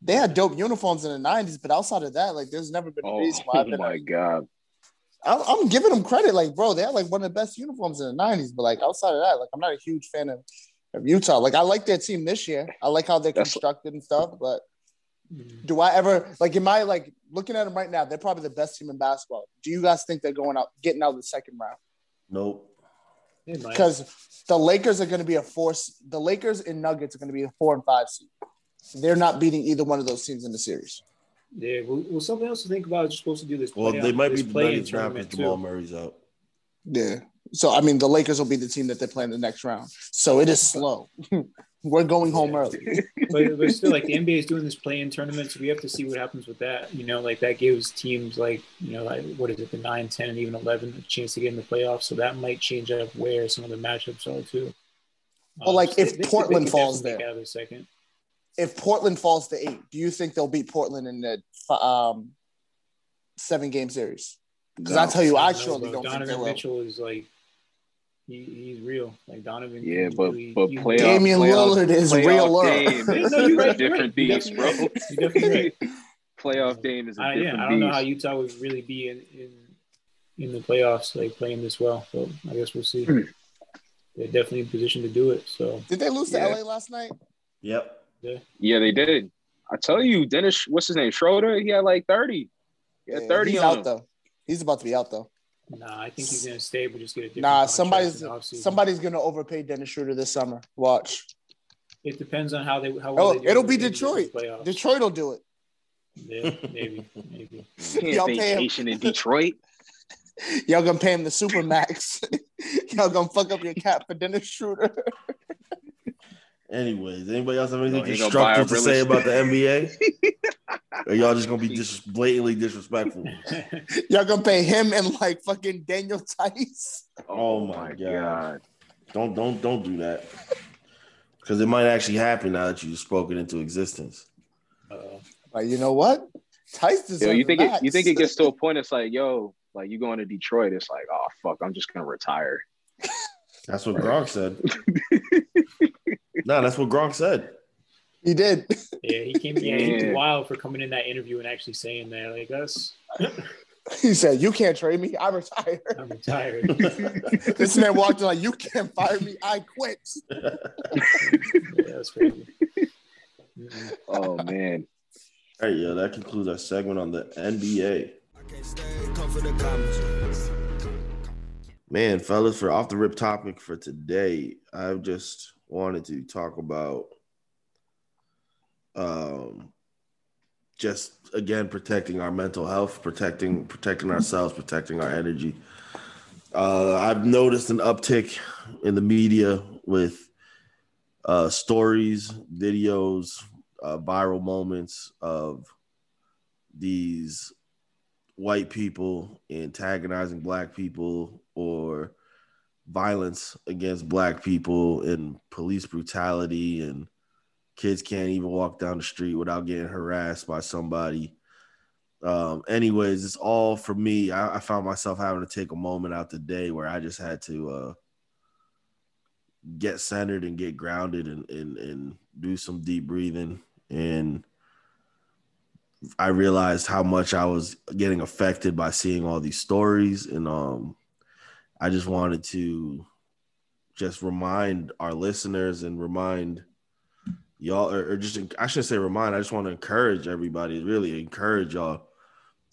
they had dope uniforms in the '90s. But outside of that, like, there's never been a Oh, reason why I've been. my God. I'm, I'm giving them credit, like, bro, they had like one of the best uniforms in the '90s. But like outside of that, like, I'm not a huge fan of, of Utah. Like, I like their team this year. I like how they're That's- constructed and stuff. But Mhm. do I ever like? Am I like looking at them right now? They're probably the best team in basketball. Do you guys think they're going out, getting out of the second round? Nope. It might. Because the Lakers are going to be a force. The Lakers and Nuggets are going to be a four and five seed. They're not beating either one of those teams in the series. Yeah, well, well, something else to think about. You're supposed to do this. Well, play- they might be this the play-in Nuggets now because tournament, Jamal. Murray's out. Yeah. So I mean, the Lakers will be the team that they play in the next round. So it is slow. We're going home Yeah. early. but, but still, like the NBA is doing this play-in tournament, so we have to see what happens with that. You know, like that gives teams like you know, like what is it, the 9, 10, and even eleven a chance to get in the playoffs. So that might change up where some of the matchups are too. Well, like, so if they- Portland they falls there. get out of second. If Portland falls to eight, do you think they'll beat Portland in the um, seven game series? Because I tell you, I don't surely bro. don't think Donovan they. Mitchell is like he, he's real. Like Donovan. Yeah, can but really- but he- playoff, Damian playoff, Lillard is real Dame love. is No, you're a right, you're different right. You're beast, bro. definitely right. You're definitely right. playoff Dame is a I, different yeah, I don't know how Utah would really be in, in in the playoffs, like playing this well. So I guess we'll see. Hmm. They're definitely in position to do it. So Did they lose to LA last night? Yep. Yeah, they did. I tell you, Dennis, what's his name? Schroeder. He had like thirty. He had Yeah, thirty he's on out him. though. He's about to be out though. nah, I think he's gonna stay, but just get a different. Nah, somebody's in the offseason. somebody's gonna overpay Dennis Schroeder this summer. Watch. It depends on how they how well Oh, they do it'll be Detroit. Detroit will do it. Yeah, maybe, maybe. Can't Y'all pay him. vacation in Detroit. Y'all gonna pay him the super max. Y'all gonna fuck up your cap for Dennis Schroeder. Anyways, anybody else have anything No, he gonna buy a constructive to say about the NBA? or y'all just gonna be dis- blatantly disrespectful? Y'all gonna pay him and like fucking Daniel Theis. Oh my God. Don't don't don't do that. Because it might actually happen now that you've spoken into existence. Uh, Like, you know what? Theis is. Yo, you think the it, you think it gets to a point? It's like, yo, like you going to Detroit? It's like, oh fuck, I'm just gonna retire. That's what Gronk said. No, that's what Gronk said. he did. yeah, he came. Yeah, he was Yeah. wild for coming in that interview and actually saying that, like us. He said, "You can't trade me. I retire." I'm retired. this man walked in like, "You can't fire me. I quit." yeah, that's crazy. Oh man, All right, yeah, that concludes our segment on the NBA. I can't stay, come for the comments. Man, fellas, for off the rip topic for today, I've just wanted to talk about um just again protecting our mental health, protecting protecting ourselves, protecting our energy. Uh I've noticed an uptick in the media with uh stories, videos, uh viral moments of these white people antagonizing black people or violence against black people and police brutality and kids can't even walk down the street without getting harassed by somebody. Um anyways it's all for me. I, I found myself having to take a moment out the day where i just had to uh get centered and get grounded and and, and do some deep breathing. And I realized how much I was getting affected by seeing all these stories, and um, I just wanted to just remind our listeners and remind y'all, or, or just I should say remind. I just want to encourage everybody, really encourage y'all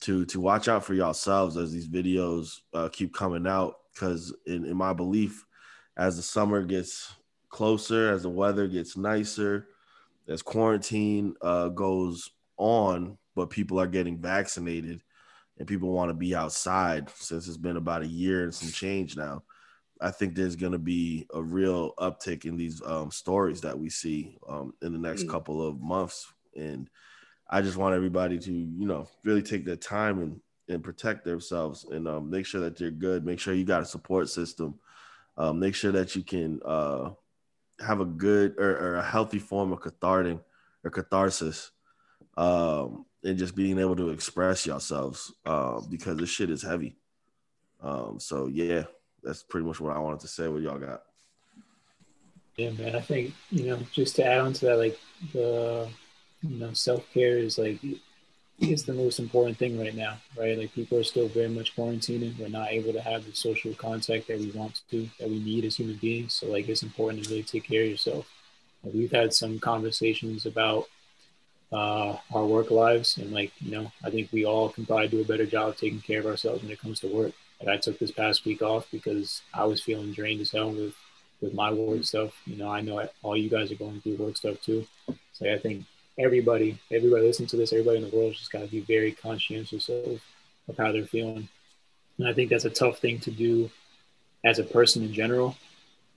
to to watch out for yourselves as these videos uh, keep coming out. Because in, in my belief, as the summer gets closer, as the weather gets nicer, as quarantine uh, goes on, but people are getting vaccinated and people want to be outside since it's been about a year and some change now. I think there's going to be a real uptick in these um, stories that we see um, in the next couple of months. And I just want everybody to, you know, really take their time and, and protect themselves and um, make sure that they're good. Make sure you got a support system. Um, make sure that you can uh, have a good or, or a healthy form of cathartic or catharsis um, and just being able to express yourselves uh, because this shit is heavy. Um, so yeah, that's pretty much what I wanted to say. What y'all got? Yeah, man. I think you know, just to add on to that, like the you know, self care is like is the most important thing right now, right? Like people are still very much quarantining. We're not able to have the social contact that we want to, that we need as human beings. So like it's important to really take care of yourself. we've had some conversations about uh, our work lives, and like you know, I think we all can probably do a better job taking care of ourselves when it comes to work. Like I took this past week off because I was feeling drained as hell with with my work stuff. You know, I know all you guys are going through work stuff too. So I think everybody, everybody listening to this, everybody in the world just got to be very conscientious of, of how they're feeling. And I think that's a tough thing to do as a person in general,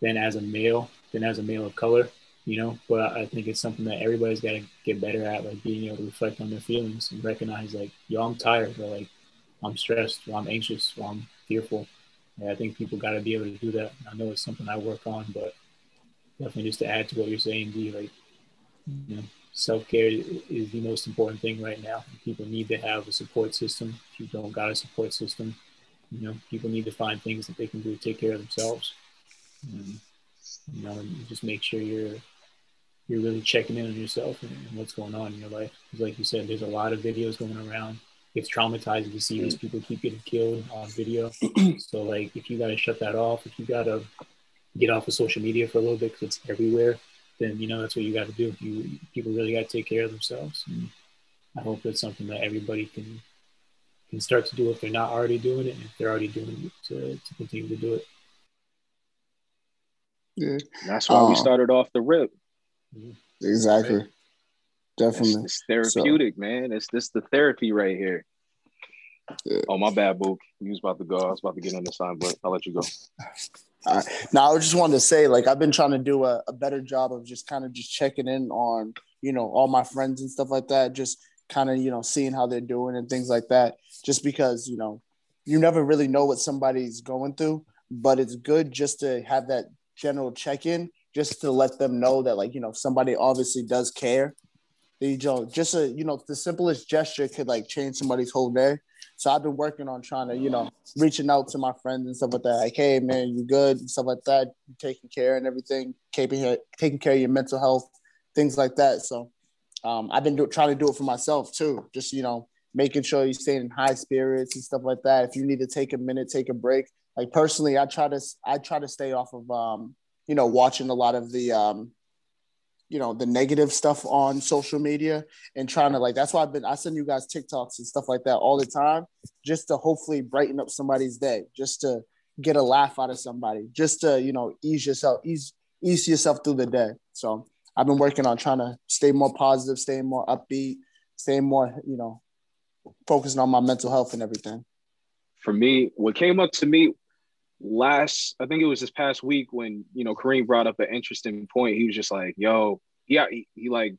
than as a male, than as a male of color, you know. But I think it's something that everybody's got to get better at, like being able to reflect on their feelings and recognize, like, yo, I'm tired, or like, I'm stressed, or I'm anxious, or I'm fearful. And I think people got to be able to do that. I know it's something I work on, but definitely just to add to what you're saying, D, like, you know, self care is the most important thing right now. People need to have a support system. If you don't got a support system, you know, people need to find things that they can do to take care of themselves. And, you know, and just make sure you're you're really checking in on yourself and, and what's going on in your life. Because, like you said, there's a lot of videos going around. It's traumatizing to see these people keep getting killed on video. so, like, if you got to shut that off, if you got to get off of social media for a little bit because it's everywhere, then you know that's what you got to do. You people really got to take care of themselves. And I hope that's something that everybody can can start to do if they're not already doing it, and if they're already doing it, to, to continue to do it. Yeah, that's why um, we started off the rip. Mm-hmm. Exactly. Right? Definitely. It's, it's therapeutic, so, man. It's this the therapy right here. Yeah. Oh my bad, Book. You was about to go. I was about to get on the sign, but I'll let you go. Uh, now, I just wanted to say, like, I've been trying to do a, a better job of just kind of just checking in on, you know, all my friends and stuff like that. Just kind of, you know, seeing how they're doing and things like that. Just because, you know, you never really know what somebody's going through, but it's good just to have that general check in, just to let them know that, like, you know, somebody obviously does care. You know, just a, you know, the simplest gesture could like change somebody's whole day. So I've been working on trying to, you know, reaching out to my friends and stuff like that. Like, hey man, you good and stuff like that. You taking care and everything, keeping taking care of your mental health, things like that. So um, I've been do, trying to do it for myself too. Just you know, making sure you stay in high spirits and stuff like that. If you need to take a minute, take a break. Like personally, I try to I try to stay off of um, you know, watching a lot of the um, you know the negative stuff on social media and trying to like that's why I've been I send you guys TikToks and stuff like that all the time just to hopefully brighten up somebody's day, just to get a laugh out of somebody, just to you know ease yourself ease ease yourself through the day. So I've been working on trying to stay more positive, staying more upbeat, staying more you know focusing on my mental health and everything. For me, what came up to me last I think it was this past week when you know Kareem brought up an interesting point. He was just like, "Yo, yeah," he, he like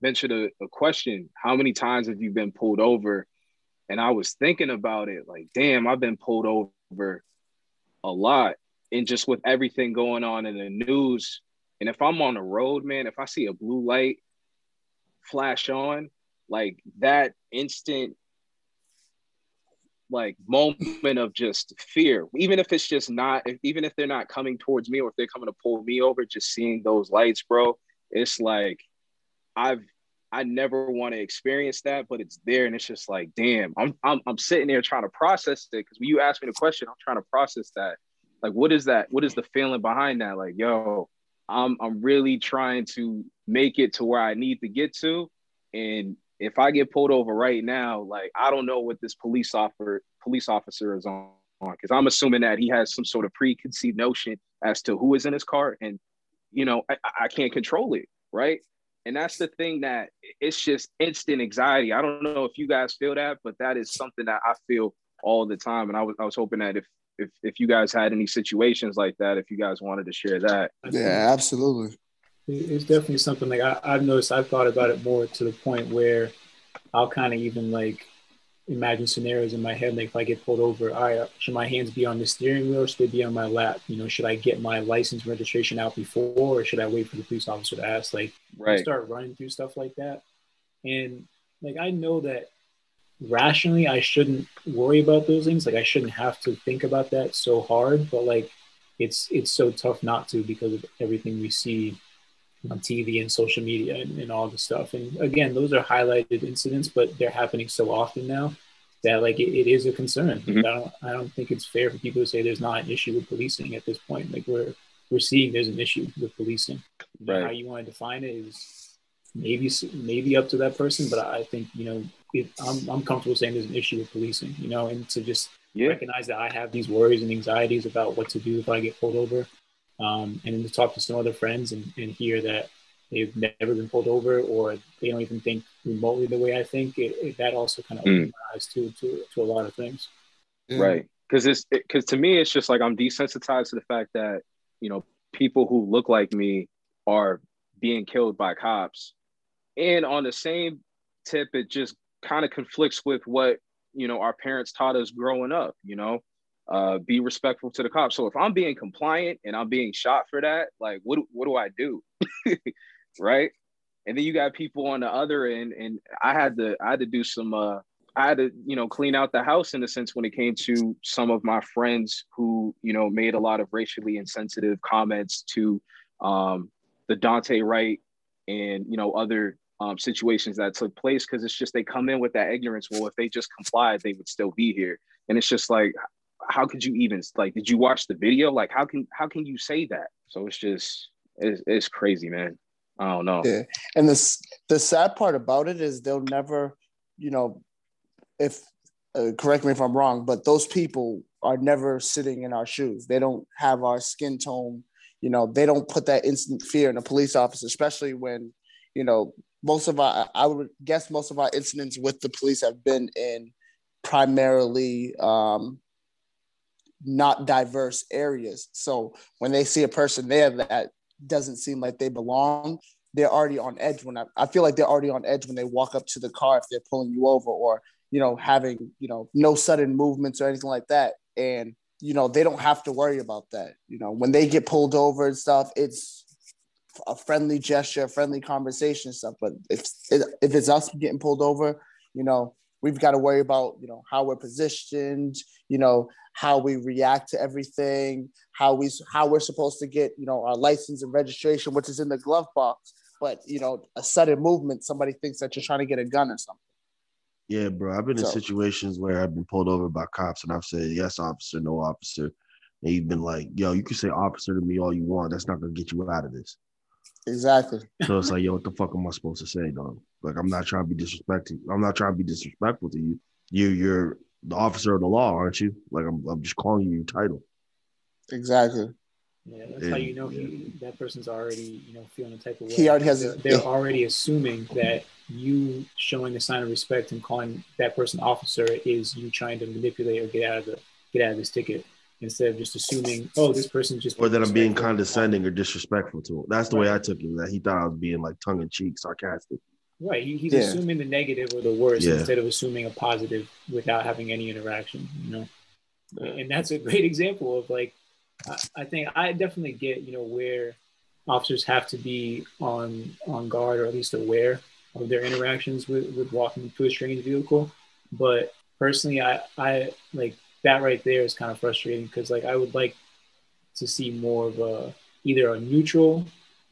mentioned a, a question: How many times have you been pulled over? And I was thinking about it, like, damn, I've been pulled over a lot, and just with everything going on in the news. And if I'm on the road, man, if I see a blue light flash on, like that instant like moment of just fear. Even if it's just not even if they're not coming towards me or if they're coming to pull me over just seeing those lights bro it's like i've i never want to experience that but it's there and it's just like damn i'm i'm, I'm sitting there trying to process it. Because when you ask me the question i'm trying to process that. Like what is that what is the feeling behind that? Like yo i'm i'm really trying to make it to where i need to get to and if I get pulled over right now, like I don't know what this police officer police officer is on because I'm assuming that he has some sort of preconceived notion as to who is in his car, and you know I, I can't control it, right? And that's the thing that it's just instant anxiety. I don't know if you guys feel that, but that is something that I feel all the time. And I was I was hoping that if if if you guys had any situations like that, if you guys wanted to share that. Yeah, absolutely it's definitely something like I, I've noticed. I've thought about it more to the point where I'll kind of even like imagine scenarios in my head. Like if I get pulled over, all right, should my hands be on the steering wheel or should they be on my lap? You know, should I get my license registration out before or should I wait for the police officer to ask? Like, right. start running through stuff like that. And like I know that rationally I shouldn't worry about those things. Like I shouldn't have to think about that so hard, but like it's it's so tough not to because of everything we see on TV and social media and, and all the stuff. And again, those are highlighted incidents, but they're happening so often now that like it, it is a concern. Mm-hmm. I don't I don't think it's fair for people to say there's not an issue with policing at this point. Like we're we're seeing there's an issue with policing. Right. How you want to define it is maybe maybe up to that person, but I think you know it, I'm I'm comfortable saying there's an issue with policing. You know, and to just yeah. recognize that I have these worries and anxieties about what to do if I get pulled over, um, and then to talk to some other friends and, and hear that they've never been pulled over or they don't even think remotely the way I think. It, it, that also kind of mm. opens my eyes to, to to a lot of things. Right, because it's because to me it's just like I'm desensitized to the fact that you know people who look like me are being killed by cops, and on the same tip, it just kind of conflicts with what you know our parents taught us growing up. You know, uh, be respectful to the cops. So if I'm being compliant and I'm being shot for that, like what what do I do? right? And then you got people on the other end, and I had to I had to do some uh I had to, you know, clean out the house in a sense when it came to some of my friends who, you know, made a lot of racially insensitive comments to um, the Daunte Wright and, you know, other um, situations that took place because it's just they come in with that ignorance. Well, if they just complied, they would still be here. And it's just like, how could you even like? Did you watch the video? Like, how can how can you say that? So it's just it's, it's crazy, man. I don't know. Yeah, and this the sad part about it is they'll never, you know, if uh, correct me if I'm wrong, but those people are never sitting in our shoes. They don't have our skin tone. You know, they don't put that instant fear in a police officer, especially when, you know, most of our I would guess most of our incidents with the police have been in primarily um, not diverse areas. So when they see a person there that doesn't seem like they belong, they're already on edge. When I, I feel like they're already on edge when they walk up to the car if they're pulling you over or you know having you know no sudden movements or anything like that. And you know they don't have to worry about that. You know when they get pulled over and stuff, it's a friendly gesture, a friendly conversation stuff. But if if it's us getting pulled over, you know we've got to worry about you know how we're positioned you know how we react to everything how we how we're supposed to get you know our license and registration which is in the glove box but you know a sudden movement somebody thinks that you're trying to get a gun or something yeah bro i've been so. in situations where i've been pulled over by cops and i've said yes officer no officer and you've been like yo you can say officer to me all you want that's not gonna get you out of this exactly so it's like yo what the fuck am i supposed to say dog like I'm not trying to be disrespectful. I'm not trying to be disrespectful to you. You you're the officer of the law, aren't you? Like I'm I'm just calling you your title. Exactly. Yeah, that's how you know he, that person's already, you know, feeling a type of way. He already has. They're, they're already assuming that you showing a sign of respect and calling that person officer is you trying to manipulate or get out of the get out of this ticket instead of just assuming, oh, this person just or that I'm being condescending or disrespectful to him. That's the right. way I took it. That he thought I was being like tongue in cheek, sarcastic. Right. He, he's yeah. assuming the negative or the worst yeah. instead of assuming a positive without having any interaction, you know? And that's a great example of like, I, I think I definitely get, you know, where officers have to be on on guard or at least aware of their interactions with, with walking to a strange vehicle. But personally, I, I like that right there is kind of frustrating because like I would like to see more of a either a neutral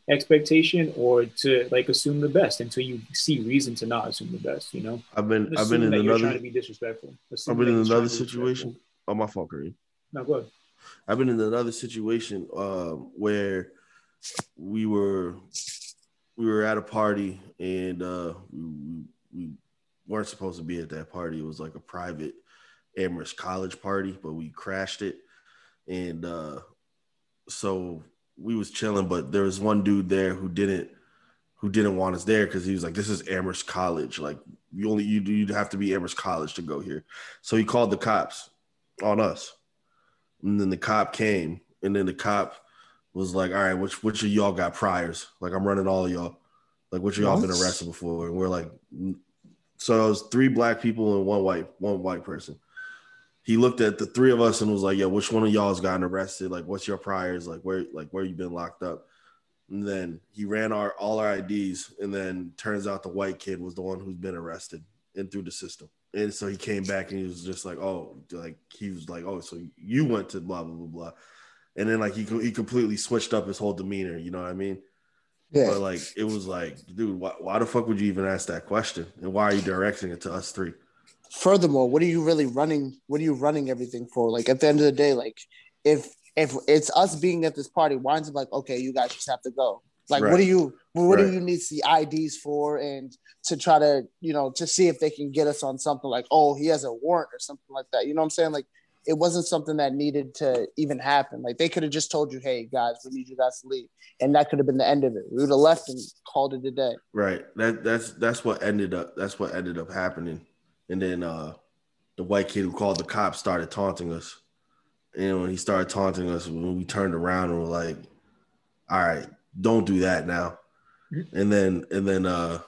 expectation or to like assume the best until you see reason to not assume the best. You know, I've been I've been in another trying to be disrespectful. I've been in another situation. Oh, my fault, Kareem. No, go ahead. I've been in another situation uh, where we were we were at a party and uh, we, we weren't supposed to be at that party. It was like a private Amherst College party, but we crashed it, and uh, so we was chilling, but there was one dude there who didn't who didn't want us there because he was like, "This is Amherst College. Like, you only you you'd have to be Amherst College to go here." So he called the cops on us, and then the cop came, and then the cop was like, "All right, which which of y'all got priors? Like, I'm running all of y'all. Like, which of y'all been arrested before?" And we're like, so it was three black people and one white one white person he looked at the three of us and was like, "Yeah, which one of y'all has gotten arrested? Like, what's your priors? Like, where like where you been locked up?" And then he ran our all our IDs, and then turns out the white kid was the one who's been arrested and through the system. And so he came back and he was just like, oh, like he was like, oh, so you went to blah blah blah blah, and then like he he completely switched up his whole demeanor. You know what I mean? Yeah. But like it was like, dude, why, why the fuck would you even ask that question? And why are you directing it to us three? Furthermore, what are you really running? What are you running everything for? Like at the end of the day, like if if it's us being at this party, why is it like, okay, you guys just have to go. Like, right. what do you what right. do you need the IDs for, and to try to you know to see if they can get us on something like, oh, he has a warrant or something like that. You know what I'm saying? Like, it wasn't something that needed to even happen. Like, they could have just told you, hey guys, we need you guys to leave, and that could have been the end of it. We would have left and called it a day. Right. That that's that's what ended up. That's what ended up happening, and then uh the white kid who called the cops started taunting us. And when he started taunting us, when we turned around and were like, "All right, don't do that now. Mm-hmm. And then and then uh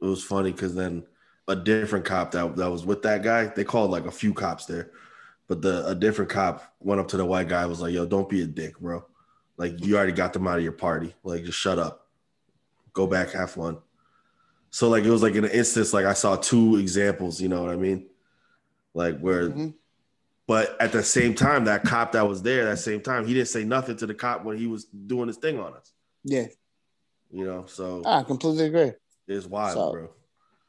it was funny because then a different cop that, that was with that guy, they called like a few cops there. But the a different cop went up to the white guy, was like, yo, don't be a dick, bro. Like you already got them out of your party. Like just shut up. Go back, have fun. So like it was like in an instance, like I saw two examples, you know what I mean? Like where mm-hmm. but at the same time, that cop that was there, that same time, he didn't say nothing to the cop when he was doing his thing on us. Yeah. You know, so I completely agree. It's wild, so, bro.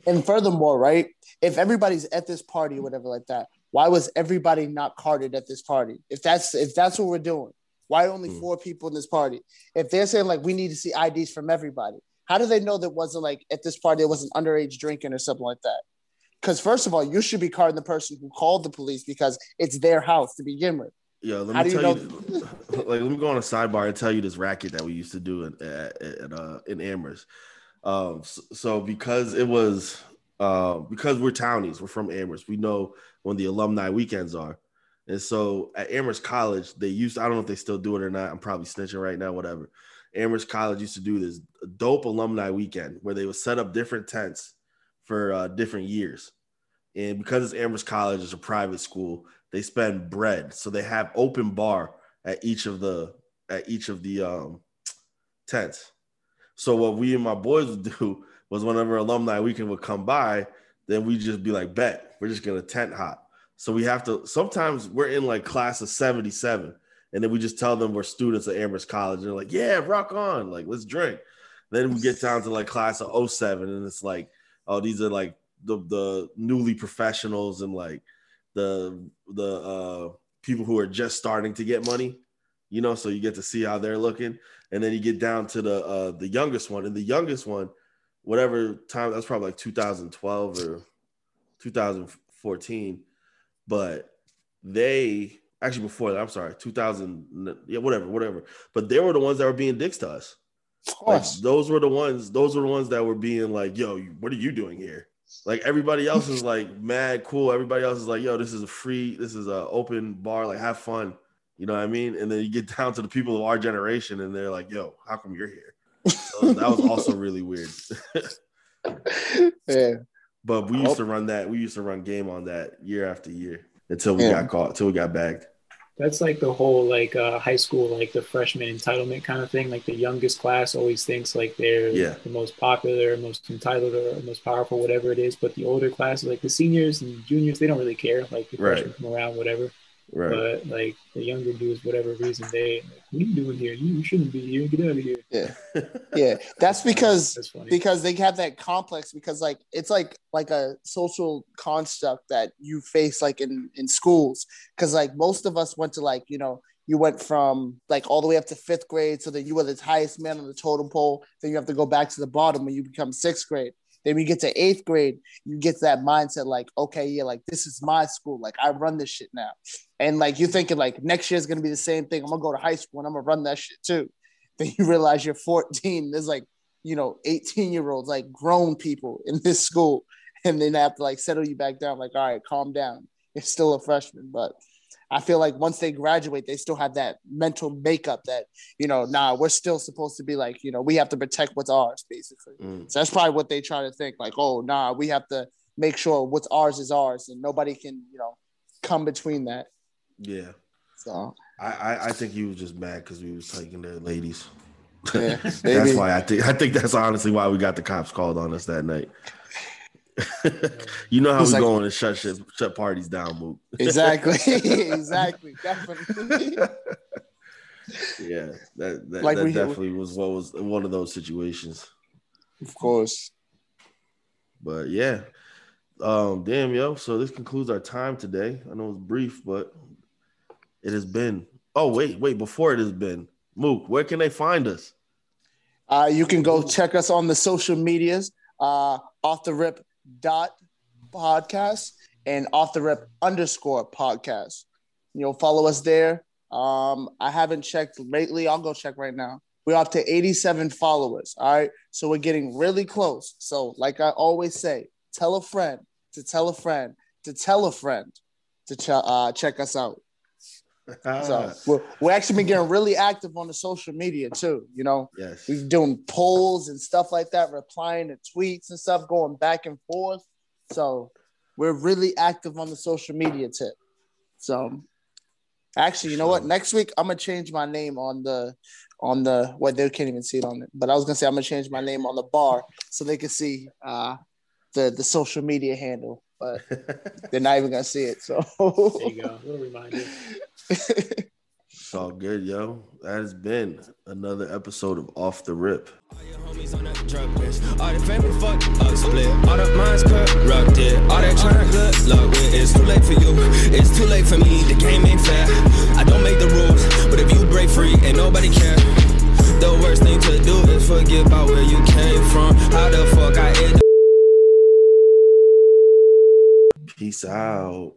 And furthermore, right? If everybody's at this party or whatever like that, why was everybody not carded at this party? If that's if that's what we're doing, why only hmm. four people in this party? If they're saying like we need to see IDs from everybody, how do they know that wasn't like at this party it wasn't underage drinking or something like that? Because first of all, you should be carding the person who called the police because it's their house to begin with. Yeah, let me tell you, you like let me go on a sidebar and tell you this racket that we used to do in at, at uh, in Amherst. Um, so, so, because it was uh, because we're townies, we're from Amherst. We know when the alumni weekends are, and so at Amherst College, they used I don't know if they still do it or not. I'm probably snitching right now, whatever. Amherst College used to do this dope alumni weekend where they would set up different tents for uh, different years. And because it's Amherst College, it's a private school, they spend bread. So they have open bar at each of the at each of the um, tents. So what we and my boys would do was whenever alumni weekend would come by, then we just be like, bet we're just gonna tent hop. So we have to sometimes we're in like class of 77, and then we just tell them we're students at Amherst College. And they're like, yeah, rock on, like let's drink. Then we get down to like class of 07, and it's like, oh, these are like the the newly professionals and like the the uh, people who are just starting to get money, you know, so you get to see how they're looking, and then you get down to the uh, the youngest one, and the youngest one, whatever time that's probably like 2012 or 2014, but they actually before that, I'm sorry, 2000, yeah, whatever, whatever, but they were the ones that were being dicks to us. Like, those were the ones. Those were the ones that were being like, "Yo, what are you doing here?" Like everybody else is like mad cool. Everybody else is like, yo, this is a free, this is a open bar, like have fun. You know what I mean? And then you get down to the people of our generation and they're like, yo, how come you're here? So that was also really weird. yeah. But we used to run that, we used to run game on that year after year until we yeah. got caught, until we got bagged. That's like the whole like uh, high school like the freshman entitlement kind of thing. Like the youngest class always thinks like they're yeah. the most popular, most entitled, or most powerful, whatever it is. But the older class, like the seniors and juniors, they don't really care. Like the freshmen come around, whatever. Right. But like the younger dudes, whatever reason they, like, what are you doing here? You shouldn't be here. Get out of here. Yeah, yeah. That's because That's because they have that complex because like it's like like a social construct that you face like in in schools because like most of us went to like you know you went from like all the way up to fifth grade so that you were the highest man on the totem pole then you have to go back to the bottom when you become sixth grade then when you get to eighth grade, you get that mindset like, okay, yeah, like this is my school. Like I run this shit now. And like you're thinking like next year is gonna be the same thing. I'm gonna go to high school and I'm gonna run that shit too. Then you realize you're 14. There's like, you know, 18 year olds, like grown people in this school. And then have to like settle you back down, like, all right, calm down. You're still a freshman. But I feel like once they graduate, they still have that mental makeup that, you know, nah, we're still supposed to be like, you know, we have to protect what's ours, basically. Mm. So that's probably what they try to think, like, oh, nah, we have to make sure what's ours is ours and nobody can, you know, come between that. Yeah. So I, I, I think he was just mad because we was taking the ladies. Yeah, that's why I think I think that's honestly why we got the cops called on us that night. You know how we like, going to shut shut, shut parties down, Mook. exactly, exactly, definitely. yeah, that that, like that definitely was what was one of those situations. Of course. But yeah, um, damn yo. So this concludes our time today. I know it's brief, but it has been. Oh wait, wait. Before it has been, Mook, where can they find us? Uh, you can go check us on the social medias. Uh, off the rip dot podcast and off the rip underscore podcast. You'll follow us there. Um, I haven't checked lately. I'll go check right now. We're up to 87 followers. All right. So we're getting really close. So, like I always say, tell a friend to tell a friend to tell a friend to ch- uh, check us out. So we're, we're actually been getting really active on the social media too. You know, yes, we're doing polls and stuff like that, replying to tweets and stuff, going back and forth. So we're really active on the social media tip. So actually, you know what? Next week I'm gonna change my name on the on the what well, they can't even see it on it. But I was gonna say I'm gonna change my name on the bar so they can see uh the the social media handle, but they're not even gonna see it. So there you go. Little reminder. It's all good, yo. That has been another episode of Off the Rip. All your homies on that drug list. All the family fucked up split. All the minds corrupted. All that trying good luck with. It's too late for you. It's too late for me. The game ain't fair. I don't make the rules. But if you break free, ain't nobody care. The worst thing to do is forget about where you came from. How the fuck I end Peace out.